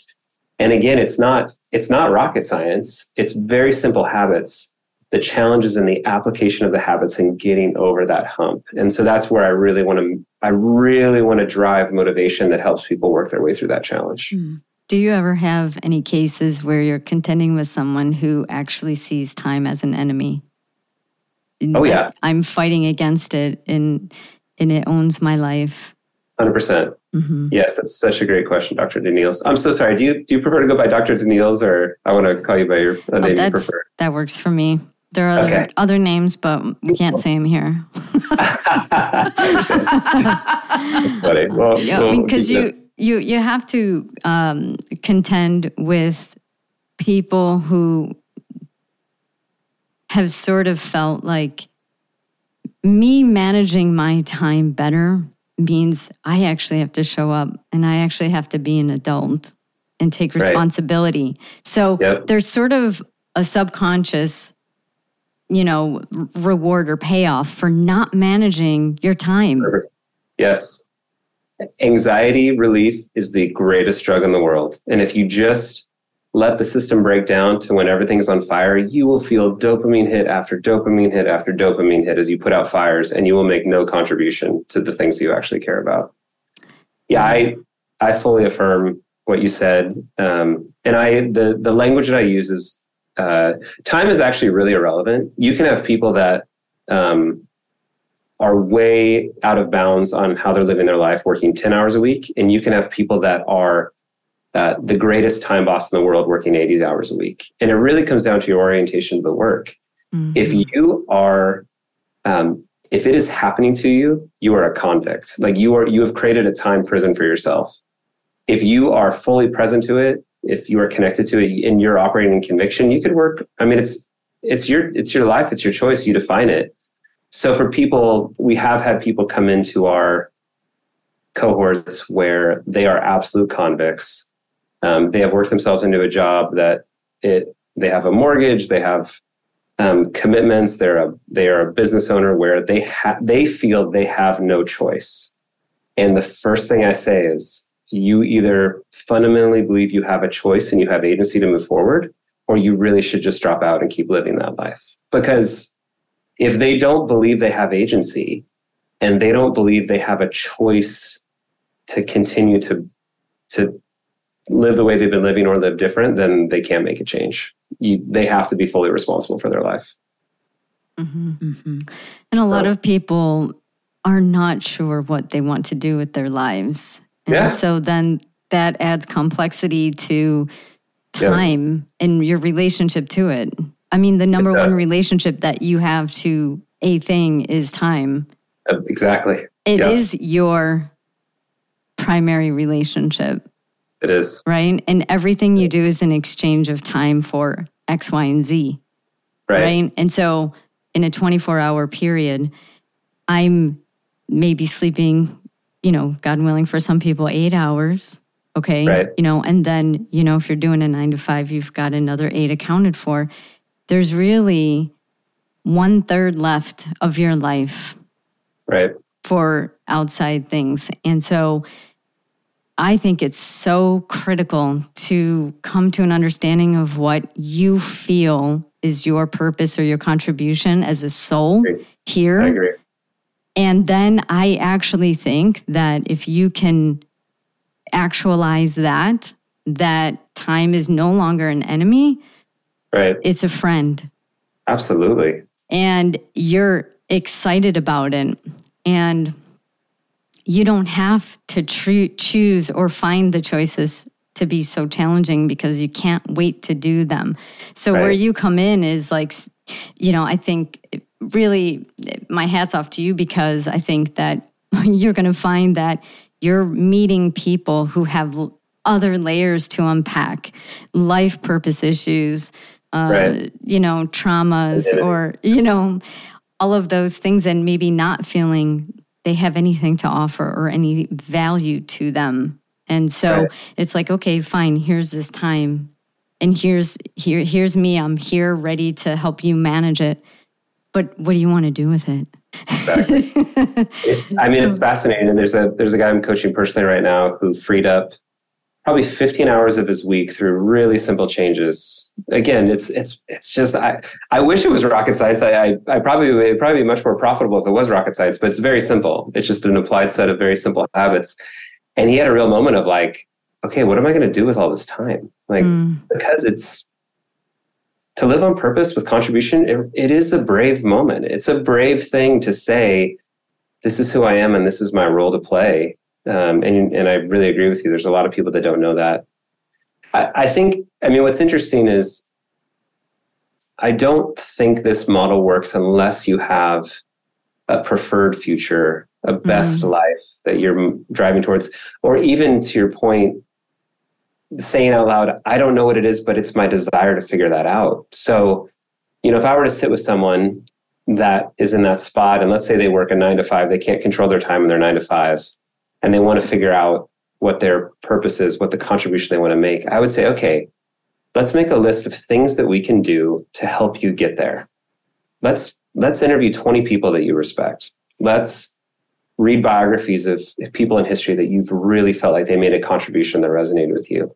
And again, it's not it's not rocket science. It's very simple habits. The challenge is in the application of the habits and getting over that hump. And so that's where I really want to I really want to drive motivation that helps people work their way through that challenge. Mm. Do you ever have any cases where you're contending with someone who actually sees time as an enemy? Oh, yeah. I'm fighting against it and and it owns my life. 100%. hmm Yes, that's such a great question, Dr. Daneals. I'm so sorry. Do you do you prefer to go by Dr. Daneals or I want to call you by your a name you prefer? that works for me. There are other, Okay. other names, but we can't say them here. That's funny. [laughs] Well, Yeah, we'll because keep it- you you you have to um, contend with people who have sort of felt like me managing my time better means I actually have to show up and I actually have to be an adult and take Right. responsibility. So Yep. there's sort of a subconscious, you know, reward or payoff for not managing your time. Yes. Anxiety relief is the greatest drug in the world. And if you just let the system break down to when everything's on fire, you will feel dopamine hit after dopamine hit after dopamine hit as you put out fires, and you will make no contribution to the things you actually care about. Yeah, I I fully affirm what you said, um, and I the the language that I use is uh, time is actually really irrelevant. You can have people that um, are way out of bounds on how they're living their life, working 10 hours a week. And you can have people that are uh, the greatest time boss in the world working 80 hours a week. And it really comes down to your orientation to the work. Mhm. If you are, um, if it is happening to you, you are a convict. Like you are, you have created a time prison for yourself. If you are fully present to it, if you are connected to it and you're operating in conviction, you could work. I mean, it's, it's your, it's your life. It's your choice. You define it. So for people, we have had people come into our cohorts where they are absolute convicts. Um, they have worked themselves into a job that it they have a mortgage, they have um, commitments. They're a they are a business owner where they ha- they feel they have no choice. And the first thing I say is, you either fundamentally believe you have a choice and you have agency to move forward, or you really should just drop out and keep living that life. Because if they don't believe they have agency and they don't believe they have a choice to continue to to live the way they've been living or live different, then they can't make a change. You, they have to be fully responsible for their life. Mhm. hmm And a lot of people are not sure what they want to do with their lives. And Yeah. so then that adds complexity to Yeah. time and your relationship to it. I mean, the number one relationship that you have to a thing is time. Exactly. It is Yeah. your primary relationship, It is. right? And everything you do is an exchange of time for X, Y, and Z Right. right? And so in a 24 hour period, I'm maybe sleeping, you know, God willing, for some people, eight hours. Okay. Right. You know, and then, you know, if you're doing a nine to five, you've got another eight accounted for. There's really one third left of your life Right. for outside things. And so I think it's so critical to come to an understanding of what you feel is your purpose or your contribution as a soul here. I agree. And then I actually think that if you can actualize that, that time is no longer an enemy, Right. it's a friend. Absolutely. And you're excited about it. And you don't have to tr- choose or find the choices to be so challenging because you can't wait to do them. So where you come in is like, you know, I think really my hat's off to you because I think that [laughs] you're going to find that you're meeting people who have other layers to unpack, life purpose issues, uh, Right. you know, traumas, or, you know, all of those things, and maybe not feeling they have anything to offer or any value to them. And so Right. it's like, okay, fine, here's this time. And here's here here's me. I'm here ready to help you manage it. But what do you want to do with it? Exactly. [laughs] It- I mean, it's fascinating. And there's a there's a guy I'm coaching personally right now who freed up probably 15 hours of his week through really simple changes. Again, it's it's it's just I I wish it was rocket science. I I, I probably it'd probably be much more profitable if it was rocket science, but it's very simple. It's just an applied set of very simple habits. And he had a real moment of like, okay, what am I going to do with all this time? Like Mm, because it's to live on purpose with contribution it, it is a brave moment it's a brave thing to say this is who i am and this is my role to play um, and, and i really agree with you. There's a lot of people that don't know that. I, I think i mean what's interesting is i don't think this model works unless you have a preferred future a best life that you're driving towards. Or even to your point saying out loud, I don't know what it is, but it's my desire to figure that out. So, you know, if I were to sit with someone that is in that spot, and let's say they work a nine to five, they can't control their time in their nine to five, and they want to figure out what their purpose is, what the contribution they want to make, I would say, okay, let's make a list of things that we can do to help you get there. Let's let's interview 20 people that you respect. Let's read biographies of people in history that you've really felt like they made a contribution that resonated with you.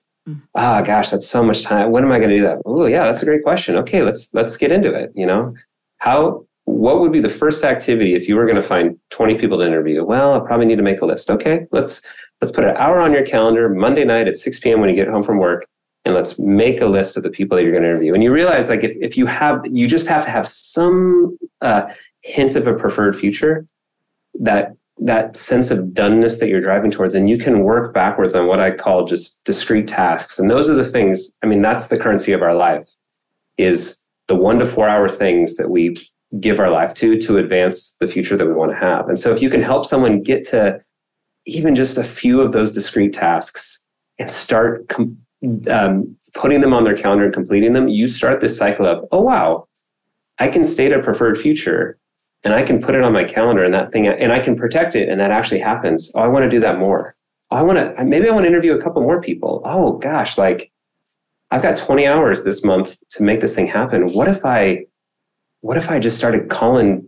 Ah, gosh, that's so much time. When am I going to do that? Oh, yeah, that's a great question. Okay, let's let's get into it. You know, how what would be the first activity if you were going to find 20 people to interview? Well, I probably need to make a list. Okay, let's let's put an hour on your calendar Monday night at 6 p.m. when you get home from work, and let's make a list of the people that you're going to interview. And you realize, like, if if you have, you just have to have some uh, hint of a preferred future that that sense of doneness that you're driving towards and you can work backwards on what i call just discrete tasks and those are the things i mean that's the currency of our life is the one to four hour things that we give our life to to advance the future that we want to have and so if you can help someone get to even just a few of those discrete tasks and start com- um, putting them on their calendar and completing them you start this cycle of oh wow i can state a preferred future and I can put it on my calendar and that thing, and I can protect it, and that actually happens. Oh, I want to do that more. Oh, I want to, maybe I want to interview a couple more people. Oh, gosh, like I've got 20 hours this month to make this thing happen. What if I, what if I just started calling,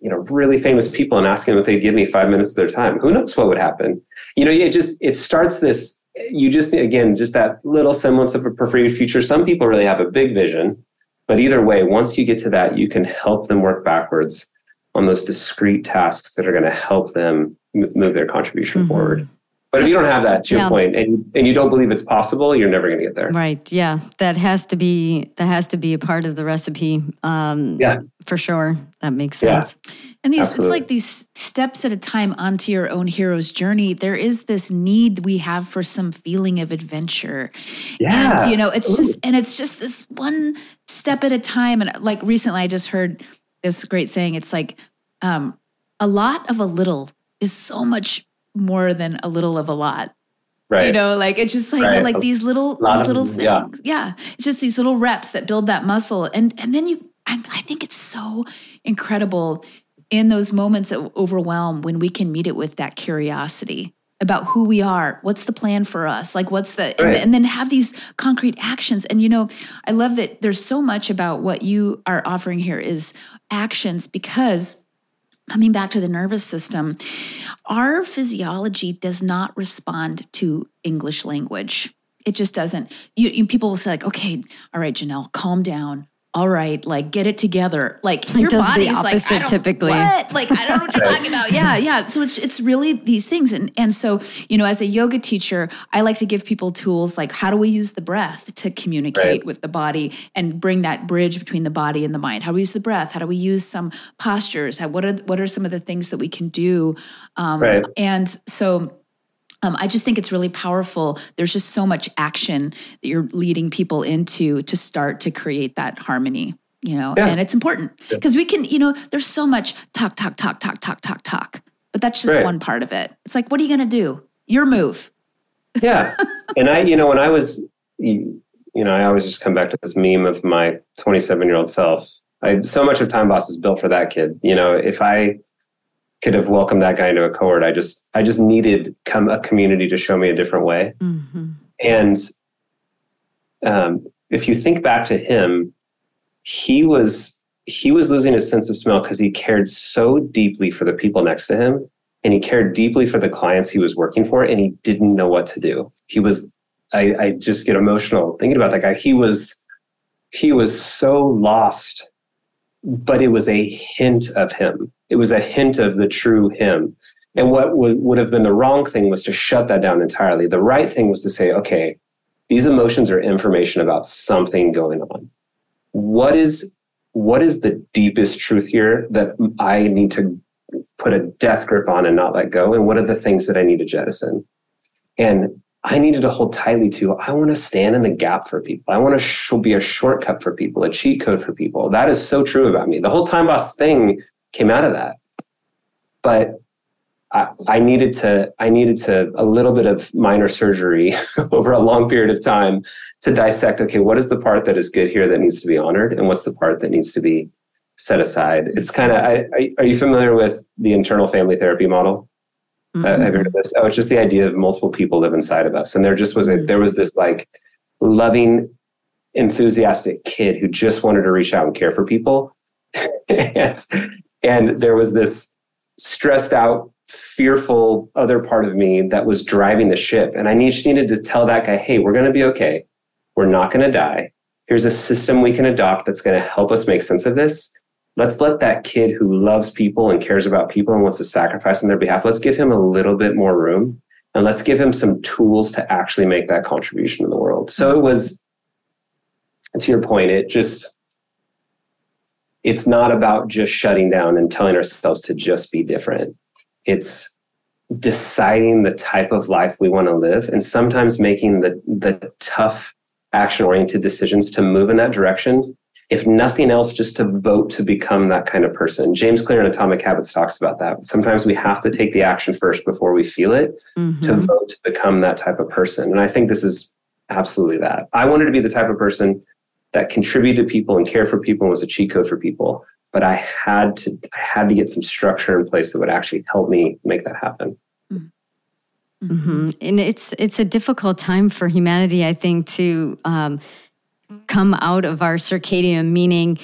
you know, really famous people and asking them if they'd give me five minutes of their time? Who knows what would happen? You know, it just, it starts this, you just, again, just that little semblance of a preferred future. Some people really have a big vision, but either way, once you get to that, you can help them work backwards on those discrete tasks that are going to help them move their contribution Mhm. forward. But if you don't have that, to Yeah. your point, and and you don't believe it's possible, you're never going to get there. Right. Yeah. That has to be that has to be a part of the recipe. Um, Yeah. For sure. That makes sense. Yeah. And these, Absolutely. it's like these steps at a time onto your own hero's journey. There is this need we have for some feeling of adventure. Yeah. And, you know, it's Ooh. just, and it's just this one step at a time. And like recently, I just heard this great saying it's like, um, a lot of a little is so much more than a little of a lot. right. You know, like it's just like Right. like these little these little things. yeah. Yeah. It's just these little reps that build that muscle. And and then you I, I think it's so incredible in those moments of overwhelm when we can meet it with that curiosity about who we are what's the plan for us like what's the and, and, then have these concrete actions and you know i love that there's so much about what you are offering here is actions because coming back to the nervous system our physiology does not respond to english language. It just doesn't. You, you people will say like okay all right janell calm down all right, like get it together. Like your does body's the opposite like, typically. What? Like I don't know what you're [laughs] talking about. Yeah, yeah. So it's it's really these things, and and so you know, as a yoga teacher, I like to give people tools like how do we use the breath to communicate right. with the body and bring that bridge between the body and the mind. How do we use the breath? How do we use some postures? How, what are what are some of the things that we can do? Um, right. And so um, I just think it's really powerful. There's just so much action that you're leading people into to start to create that harmony, you know, yeah. and it's important because yeah. we can, you know, there's so much talk, talk, talk, talk, talk, talk, talk, but that's just right. one part of it. It's like, what are you going to do? Your move. yeah. [laughs] And I, you know, when I was, you know, I always just come back to this meme of my 27 year old self. I, so much of Time Boss is built for that kid. You know, if I, could have welcomed that guy into a cohort. I just I just needed come a community to show me a different way. Mm-hmm. And um, if you think back to him, he was he was losing his sense of smell because he cared so deeply for the people next to him and he cared deeply for the clients he was working for and he didn't know what to do he was i, I just get emotional thinking about that guy he was he was so lost but it was a hint of him it was a hint of the true him. And what would, have been the wrong thing was to shut that down entirely. The right thing was to say, okay, these emotions are information about something going on. What is what is the deepest truth here that I need to put a death grip on and not let go? And what are the things that I need to jettison? And I needed to hold tightly to, I want to stand in the gap for people. I want to sh- be a shortcut for people, a cheat code for people. That is so true about me. The whole time boss thing came out of that. But I, I needed to I needed to a little bit of minor surgery [laughs] over a long period of time to dissect. Okay, what is the part that is good here that needs to be honored, and what's the part that needs to be set aside? It's kind of. Are you familiar with the internal family therapy model? Mm-hmm. Uh, have you heard of this? Oh, it's just the idea of multiple people live inside of us, and there just was a there was this like loving, enthusiastic kid who just wanted to reach out and care for people, [laughs] and and there was this stressed out, fearful other part of me that was driving the ship. And I just needed to tell that guy, hey, we're going to be okay. We're not going to die. Here's a system we can adopt that's going to help us make sense of this. Let's let that kid who loves people and cares about people and wants to sacrifice on their behalf, let's give him a little bit more room and let's give him some tools to actually make that contribution in the world. So it was, to your point, it just, it's not about just shutting down and telling ourselves to just be different. It's deciding the type of life we want to live and sometimes making the, the tough action oriented decisions to move in that direction. If nothing else, just to vote to become that kind of person. James Clear in Atomic Habits talks about that. Sometimes we have to take the action first before we feel it mm-hmm. to vote to become that type of person. And I think this is absolutely that. I wanted to be the type of person that contributed to people and cared for people and was a cheat code for people. But I had to I had to get some structure in place that would actually help me make that happen. Mm-hmm. And it's it's a difficult time for humanity, I think, to um, come out of our circadian, meaning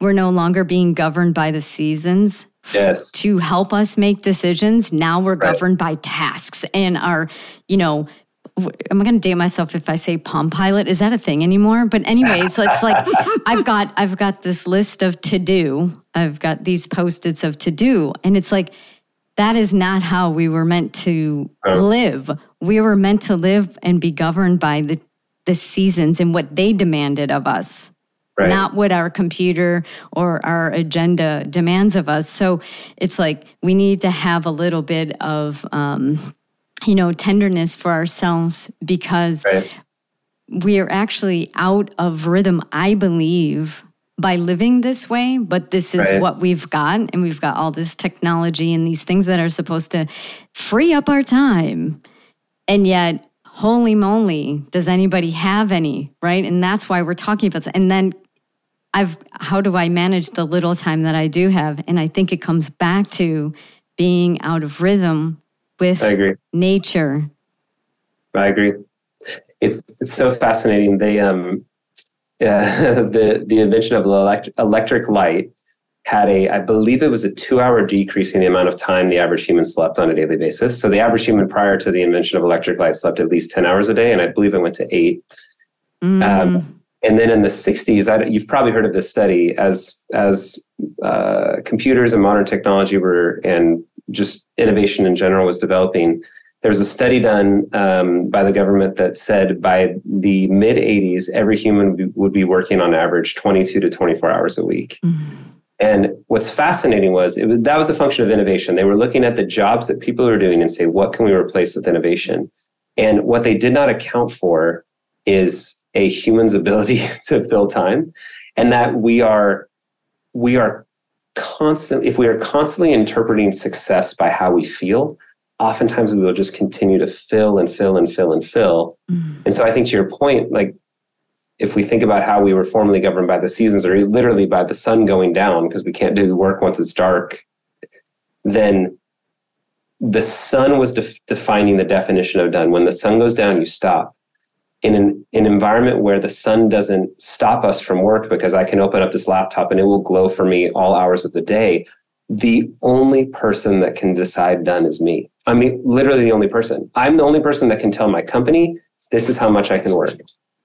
we're no longer being governed by the seasons. Yes. To help us make decisions, now we're right. governed by tasks and our, you know, am I going to date myself if I say Palm Pilot? Is that a thing anymore? But anyways, it's like [laughs] I've got I've got this list of to do. I've got these post-its of to do, and it's like that is not how we were meant to live. We were meant to live and be governed by the the seasons and what they demanded of us. Right. Not what our computer or our agenda demands of us. So it's like we need to have a little bit of um, you know, tenderness for ourselves because right. we are actually out of rhythm, I believe, by living this way. But this is right. what we've got. And we've got all this technology and these things that are supposed to free up our time. And yet, holy moly, does anybody have any? Right. And that's why we're talking about this. And then I've how do I manage the little time that I do have? And I think it comes back to being out of rhythm with I agree. nature. I agree. It's it's so fascinating. They um uh, [laughs] the the invention of electric electric light had a I believe it was a two hour decrease in the amount of time the average human slept on a daily basis. So the average human prior to the invention of electric light slept at least ten hours a day, and I believe it went to eight. Mm. Um, and then in the 60s, I, you've probably heard of this study as as uh, computers and modern technology were and just innovation in general was developing. There was a study done um, by the government that said by the mid 80s, every human would be, working on average 22 to 24 hours a week. Mm. And what's fascinating was, was that was a function of innovation. They were looking at the jobs that people are doing and say, what can we replace with innovation? And what they did not account for is a human's ability [laughs] to fill time and that we are we are constantly if we are constantly interpreting success by how we feel oftentimes we will just continue to fill and fill and fill and fill. Mm. and so i think to your point like if we think about how we were formerly governed by the seasons or literally by the sun going down because we can't do the work once it's dark then the sun was def- defining the definition of done. When the sun goes down you stop in an, an environment where the sun doesn't stop us from work because I can open up this laptop and it will glow for me all hours of the day, the only person that can decide done is me. I mean, literally the only person. I'm the only person that can tell my company, this is how much I can work.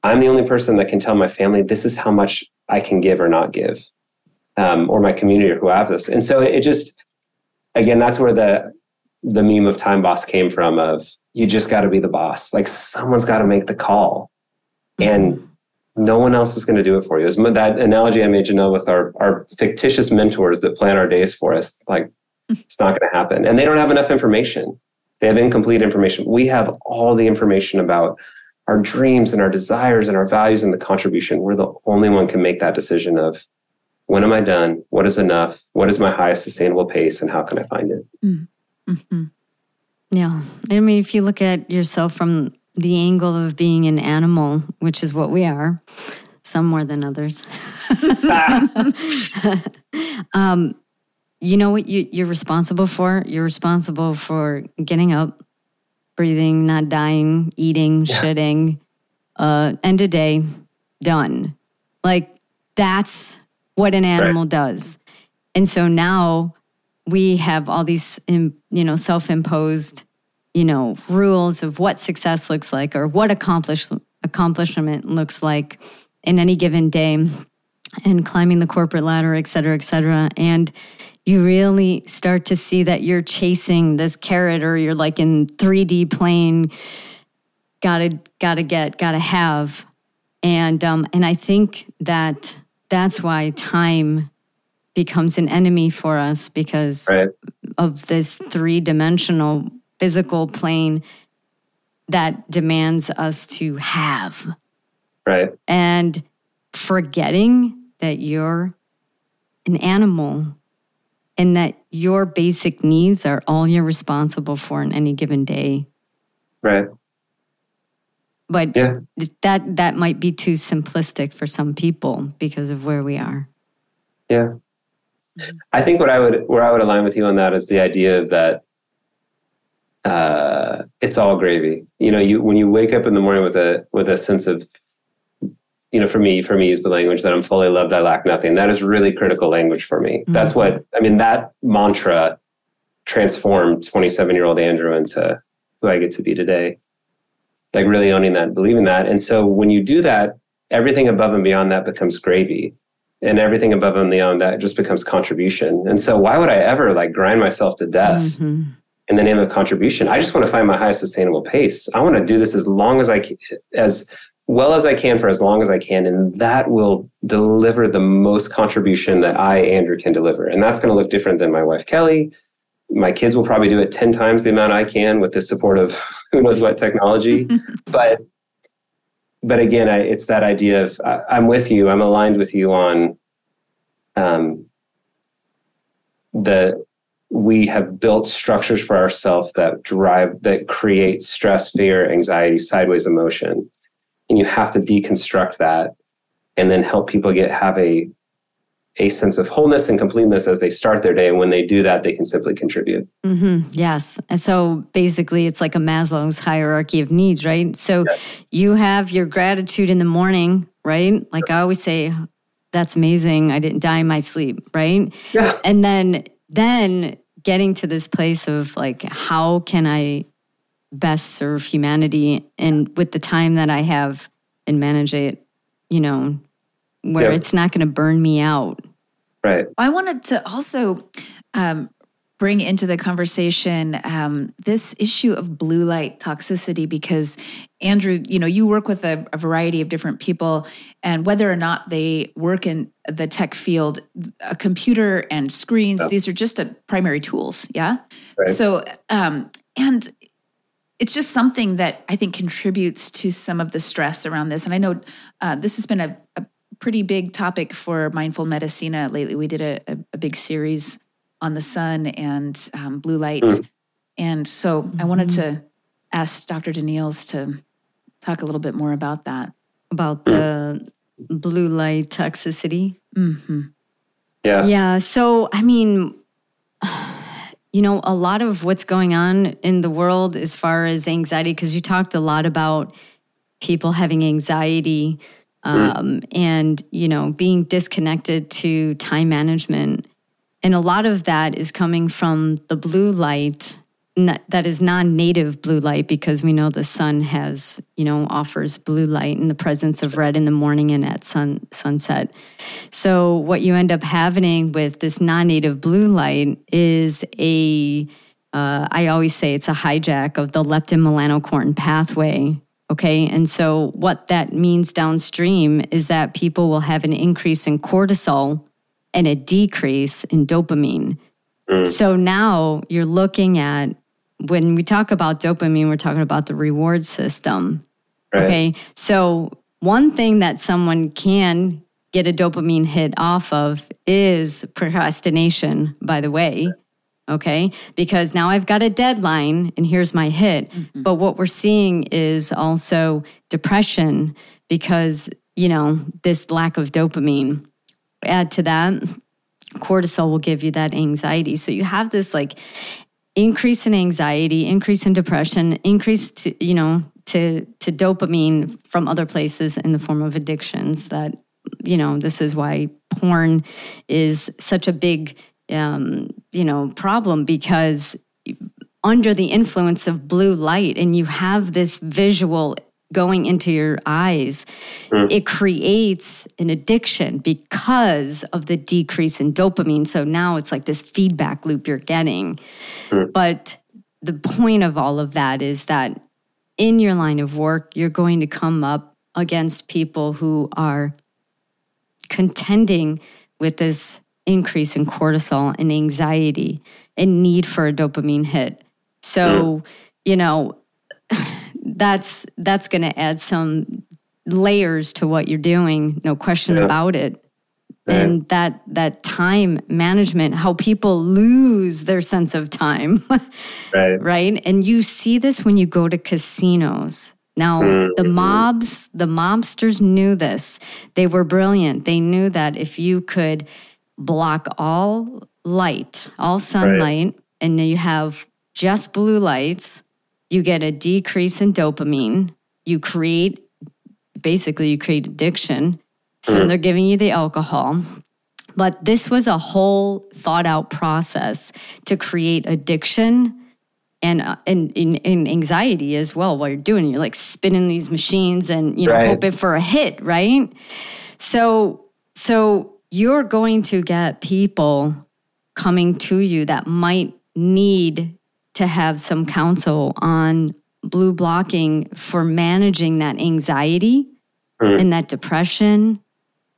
I'm the only person that can tell my family, this is how much I can give or not give, um, or my community or who have this. And so it just, again, that's where the the meme of time boss came from of you just got to be the boss like someone's got to make the call mm-hmm. and no one else is going to do it for you. As that analogy I made you know with our, our fictitious mentors that plan our days for us, like mm-hmm. it's not going to happen. And they don't have enough information. They have incomplete information. We have all the information about our dreams and our desires and our values and the contribution. We're the only one can make that decision of when am I done? What is enough? What is my highest sustainable pace? And how can I find it? Mm. Mm-hmm. Yeah. I mean, if you look at yourself from the angle of being an animal, which is what we are, some more than others, [laughs] um, you know what you, you're responsible for? You're responsible for getting up, breathing, not dying, eating, Yeah. shitting, uh, end of day, done. Like that's what an animal does. And so now we have all these, you know, self-imposed, you know, rules of what success looks like or what accomplish accomplishment looks like in any given day, and climbing the corporate ladder, et cetera, et cetera. And you really start to see that you're chasing this carrot, or you're like in 3D plane. Gotta, gotta get, gotta have, and um, and I think that that's why time becomes an enemy for us because Right. of this three dimensional physical plane that demands us to have Right. and forgetting that you're an animal and that your basic needs are all you're responsible for in any given day Right. but Yeah. that that might be too simplistic for some people because of where we are Yeah. I think what I would where I would align with you on that is the idea of that uh, it's all gravy. You know, you when you wake up in the morning with a with a sense of you know, for me, for me is the language that I'm fully loved, I lack nothing. That is really critical language for me. That's what I mean, that mantra transformed 27 year old Andrew into who I get to be today. Like really owning that, believing that. And so when you do that, everything above and beyond that becomes gravy and everything above and beyond that just becomes contribution. And so why would I ever like grind myself to death Mhm. in the name of contribution? I just want to find my highest sustainable pace. I want to do this as long as I can, as well as I can for as long as I can, and that will deliver the most contribution that I, Andrew, can deliver. And that's going to look different than my wife Kelly. My kids will probably do it 10 times the amount I can with the support of [laughs] who knows what technology. [laughs] but but again, I, it's that idea of I, I'm with you. I'm aligned with you on um, the we have built structures for ourselves that drive that create stress, fear, anxiety, sideways emotion, and you have to deconstruct that and then help people get have a a sense of wholeness and completeness as they start their day. And when they do that, they can simply contribute. Mm-hmm. Yes. And so basically, it's like a Maslow's hierarchy of needs, right? So yes. you have your gratitude in the morning, right? Like I always say, that's amazing. I didn't die in my sleep, right? Yeah. And then, then getting to this place of like, how can I best serve humanity and with the time that I have and manage it, you know, where it's not going to burn me out Right. I wanted to also um, bring into the conversation um, this issue of blue light toxicity because andrew you know you work with a, a, variety of different people and whether or not they work in the tech field a computer and screens these are just a primary tools yeah right. so um, and it's just something that i think contributes to some of the stress around this and i know uh, this has been a, a pretty big topic for mindful medicina lately. We did a, a, a big series on the sun and um, blue light. Mm. And so mm-hmm. I wanted to mm-hmm. ask Dr. Daneals to talk a little bit more about that. About the blue light toxicity. Mm-hmm. Yeah. Yeah. So, I mean, you know, a lot of what's going on in the world as far as anxiety, because you talked a lot about people having anxiety um, and you know being disconnected to time management. And a lot of that is coming from the blue light that is non-native blue light because we know the sun has you know offers blue light in the presence of red in the morning and at sun sunset. So what you end up having with this non-native blue light is a uh, I always say it's a hijack of the leptin melanocortin pathway Okay. And so, what that means downstream is that people will have an increase in cortisol and a decrease in dopamine. Mm. So, now you're looking at when we talk about dopamine, we're talking about the reward system. Right. Okay. So, one thing that someone can get a dopamine hit off of is procrastination, by the way okay? Because now I've got a deadline and here's my hit. Mm-hmm. But what we're seeing is also depression because, you know, this lack of dopamine. Add to that, cortisol will give you that anxiety. So you have this like increase in anxiety, increase in depression, increase to, you know, to to dopamine from other places in the form of addictions that you know, this is why porn is such a big um, you know problem because under the influence of blue light and you have this visual going into your eyes, mm. it creates an addiction because of the decrease in dopamine. So now it's like this feedback loop you're getting. Mm. But the point of all of that is that in your line of work, you're going to come up against people who are contending with this increase in cortisol and anxiety and need for a dopamine hit. So, you know, [sighs] that's that's going to add some layers to what you're doing, no question yeah. about it. And that that time management, how people lose their sense of time. [laughs] right. Right? And you see this when you go to casinos. Now, mm-hmm. the mobs, the mobsters knew this. They were brilliant. They knew that if you could block all light, all sunlight, right. and then you have just blue lights, you get a decrease in dopamine. You create, basically, you create addiction. So mm. they're giving you the alcohol. But this was a whole thought out process to create addiction and, uh, and, and, and, anxiety as well while you're doing it. You're like spinning these machines and, you know, right. hoping for a hit, right? So, so you're going to get people coming to you that might need to have some counsel on blue blocking for managing that anxiety mm. and that depression,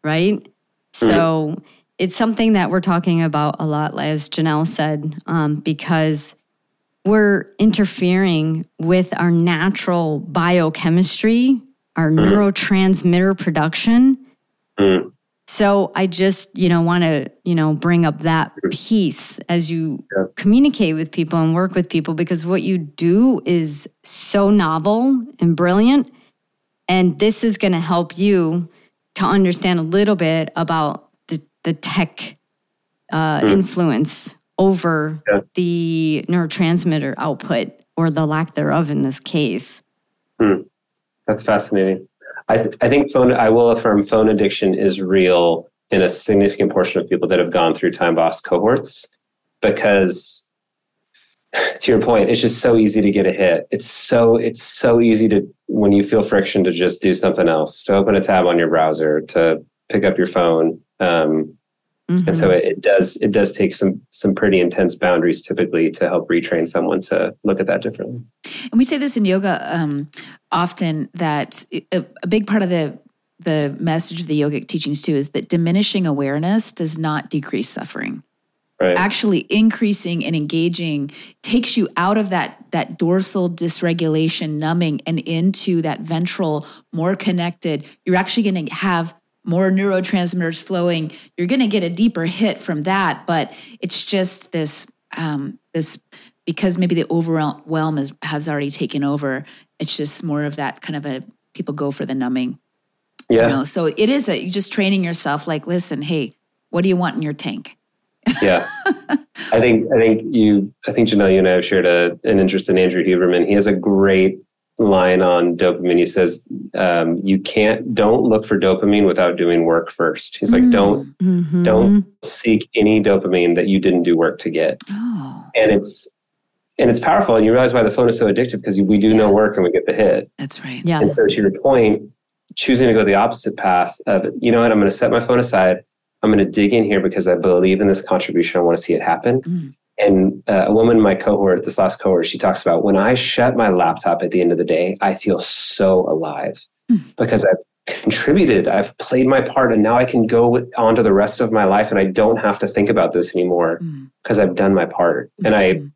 right? Mm. So it's something that we're talking about a lot, as Janell said, um, because we're interfering with our natural biochemistry, our mm. neurotransmitter production. Mm. So I just, you know, want to, you know, bring up that piece as you yeah. communicate with people and work with people because what you do is so novel and brilliant. And this is going to help you to understand a little bit about the the tech uh, influence over. Yeah. the neurotransmitter output or the lack thereof in this case. That's fascinating. I, th- I think phone, I will affirm phone addiction is real in a significant portion of people that have gone through time boss cohorts because to your point, it's just so easy to get a hit. It's so, it's so easy to, when you feel friction to just do something else, to open a tab on your browser, to pick up your phone. Um, and so it, it does, it does take some, some pretty intense boundaries typically to help retrain someone to look at that differently. And we say this in yoga um, often that a, a big part of the the message of the yogic teachings too is that diminishing awareness does not decrease suffering. Right. Actually, increasing and engaging takes you out of that that dorsal dysregulation, numbing, and into that ventral, more connected. You're actually going to have more neurotransmitters flowing. You're going to get a deeper hit from that, but it's just this um, this because maybe the overwhelm is, has already taken over. It's just more of that kind of a people go for the numbing. yeah. You know? So it is a you just training yourself. Like, listen, hey, what do you want in your tank? yeah [laughs] i think i think you i think janell you and i have shared a, an interest in andrew huberman he has a great line on dopamine he says um, you can't don't look for dopamine without doing work first he's like don't Mhm. don't seek any dopamine that you didn't do work to get Oh, and it's and it's powerful and you realize why the phone is so addictive because we do no work and we get the hit that's right. Yeah. and so to your point, choosing to go the opposite path of, you know what, I'm going to set my phone aside. I'm going to dig in here because I believe in this contribution. I want to see it happen. Mm. And uh, a woman in my cohort, this last cohort, she talks about when I shut my laptop at the end of the day, I feel so alive Mm. because I've contributed, I've played my part, and now I can go on to the rest of my life and I don't have to think about this anymore Mm. because I've done my part. And I, Mhm.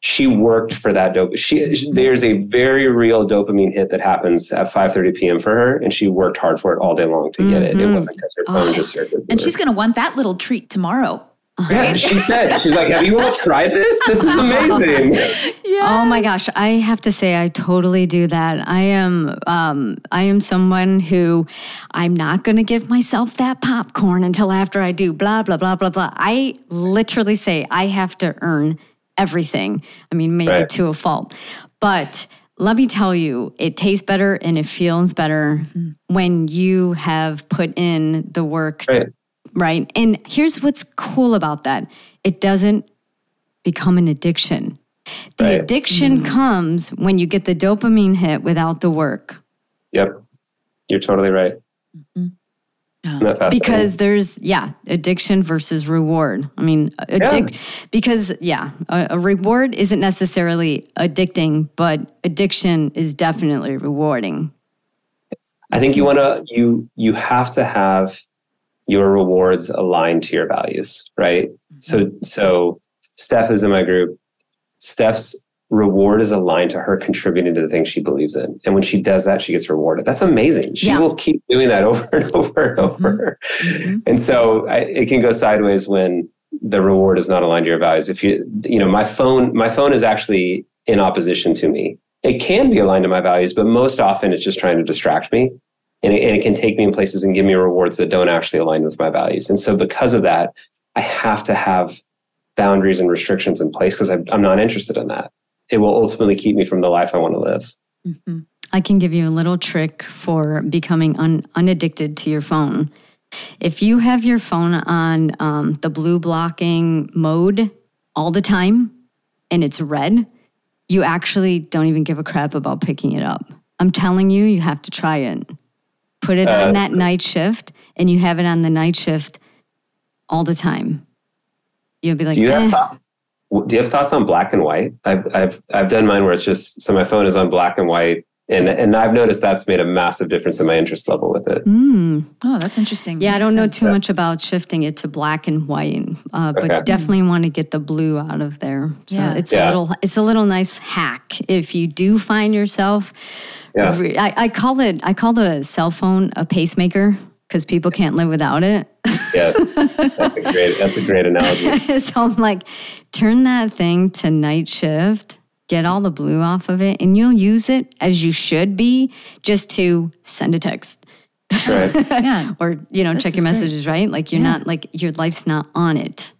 she worked for that dope. She there's a very real dopamine hit that happens at 5:30 p.m. for her, and she worked hard for it all day long to get it. It Mhm. wasn't because her phone Oh. just served. And for she's going to want that little treat tomorrow. Yeah. She said she's like, "Have you all tried this? This is amazing." [laughs] Oh my gosh, I have to say I totally do that. I am um I am someone who I'm not going to give myself that popcorn until after I do blah blah blah blah blah. I literally say I have to earn everything. I mean maybe Right. to a fault. But let me tell you, it tastes better and it feels better when you have put in the work Right. Right? And here's what's cool about that it doesn't become an addiction. The Right. addiction mm-hmm. comes when you get the dopamine hit without the work. Yep. You're totally right. Mm-hmm. Isn't that fascinating? Because there's, yeah, addiction versus reward. I mean, addic- because, yeah, a, a reward isn't necessarily addicting, but addiction is definitely rewarding. I think you want to you you have to have your rewards aligned to your values, right? Mm-hmm. So so Steph is in my group. Steph's reward is aligned to her contributing to the things she believes in. And when she does that, she gets rewarded. That's amazing. She Yeah. will keep doing that [laughs] over and over and mm-hmm. over. Mm-hmm. And so I, it can go sideways when the reward is not aligned to your values. If you, you know, my phone, my phone is actually in opposition to me. It can be aligned to my values, but most often it's just trying to distract me. And it, and it can take me in places and give me rewards that don't actually align with my values. And so because of that, I have to have boundaries and restrictions in place because I'm not interested in that. It will ultimately keep me from the life I want to live. Mhm. I can give you a little trick for becoming un- unaddicted to your phone. If you have your phone on um, the blue blocking mode all the time and it's red, you actually don't even give a crap about picking it up. I'm telling you, you have to try it. Put it Uh, on that night shift and you have it on the night shift all the time. You'll be like, Do you have "Eh." thoughts? Do you have thoughts on black and white? I've I've I've done mine where it's just so my phone is on black and white, and and I've noticed that's made a massive difference in my interest level with it. Mm. Oh, that's interesting. Yeah, I don't know sense. too much about shifting it to black and white, uh, but Okay. you definitely want to get the blue out of there. So Yeah. it's a little, it's a little nice hack if you do find yourself. Yeah. re- I, I call it, I call the cell phone a pacemaker because people can't live without it. Yes, [laughs] that's a great that's a great analogy. [laughs] so I'm like, turn that thing to night shift, get all the blue off of it, and you'll use it as you should be, just to send a text. Right. [laughs] yeah. or you know This check is your great. messages right like you're Yeah. not like your life's not on it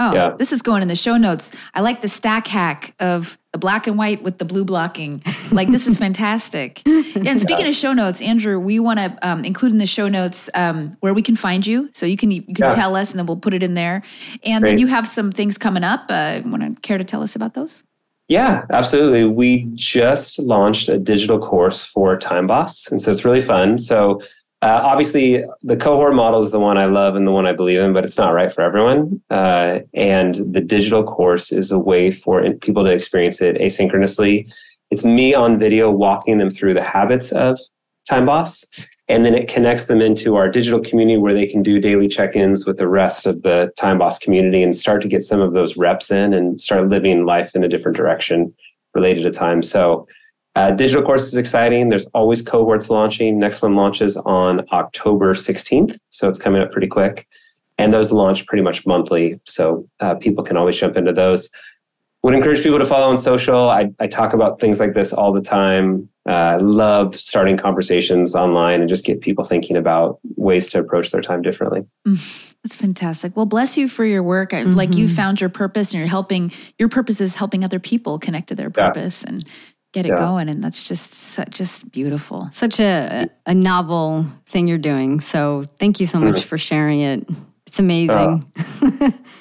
Oh, Yeah. this is going in the show notes. I like the stack hack of the black and white with the blue blocking. Like this is [laughs] fantastic. Yeah, and speaking of show notes, Andrew, we want to um, include in the show notes um, where we can find you, so you can you can Yeah. tell us, and then we'll put it in there. And then you have some things coming up. Uh, want to care to tell us about those? Yeah, absolutely. We just launched a digital course for Time Boss, and so it's really fun. So uh, obviously, the cohort model is the one I love and the one I believe in, but it's not right for everyone. Uh, and the digital course is a way for people to experience it asynchronously. It's me on video walking them through the habits of Time Boss, and then it connects them into our digital community where they can do daily check-ins with the rest of the Time Boss community and start to get some of those reps in and start living life in a different direction related to time. So uh, digital course is exciting. There's always cohorts launching. Next one launches on October 16th. So it's coming up pretty quick. And those launch pretty much monthly. So uh, people can always jump into those. Would encourage people to follow on social. I, I talk about things like this all the time. Uh, love starting conversations online and just get people thinking about ways to approach their time differently. That's fantastic. Well, bless you for your work. I Like you Mhm. found your purpose, and you're helping. Your purpose is helping other people connect to their Yeah. purpose and get it Yeah. going, and that's just su- just beautiful. such a a novel thing you're doing so thank you so much for sharing it it's amazing [laughs]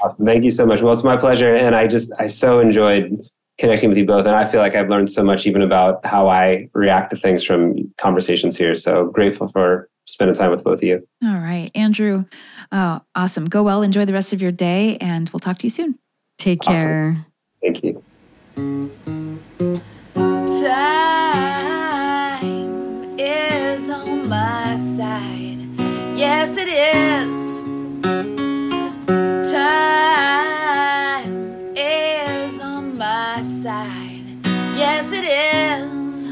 Awesome. Thank you so much. Well, it's my pleasure. And I just, I so enjoyed connecting with you both. And I feel like I've learned so much even about how I react to things from conversations here. So grateful for spending time with both of you. All right, Andrew. Oh, awesome. Go well. Enjoy the rest of your day, and we'll talk to you soon. take Awesome. care Thank you. Time is on my side. Yes, it is. Yes, it is.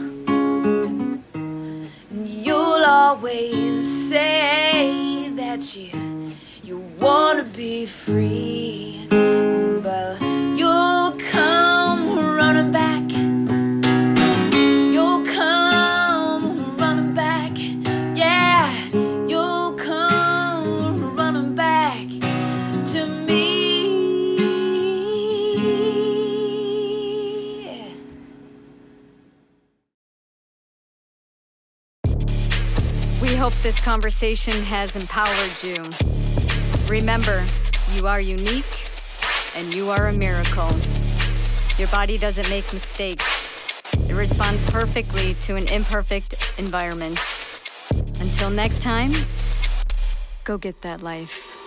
You'll always say that you you wanna be free, but you'll come running back. Hope this conversation has empowered you. Remember, you are unique and you are a miracle. Your body doesn't make mistakes, it responds perfectly to an imperfect environment. Until next time, go get that life.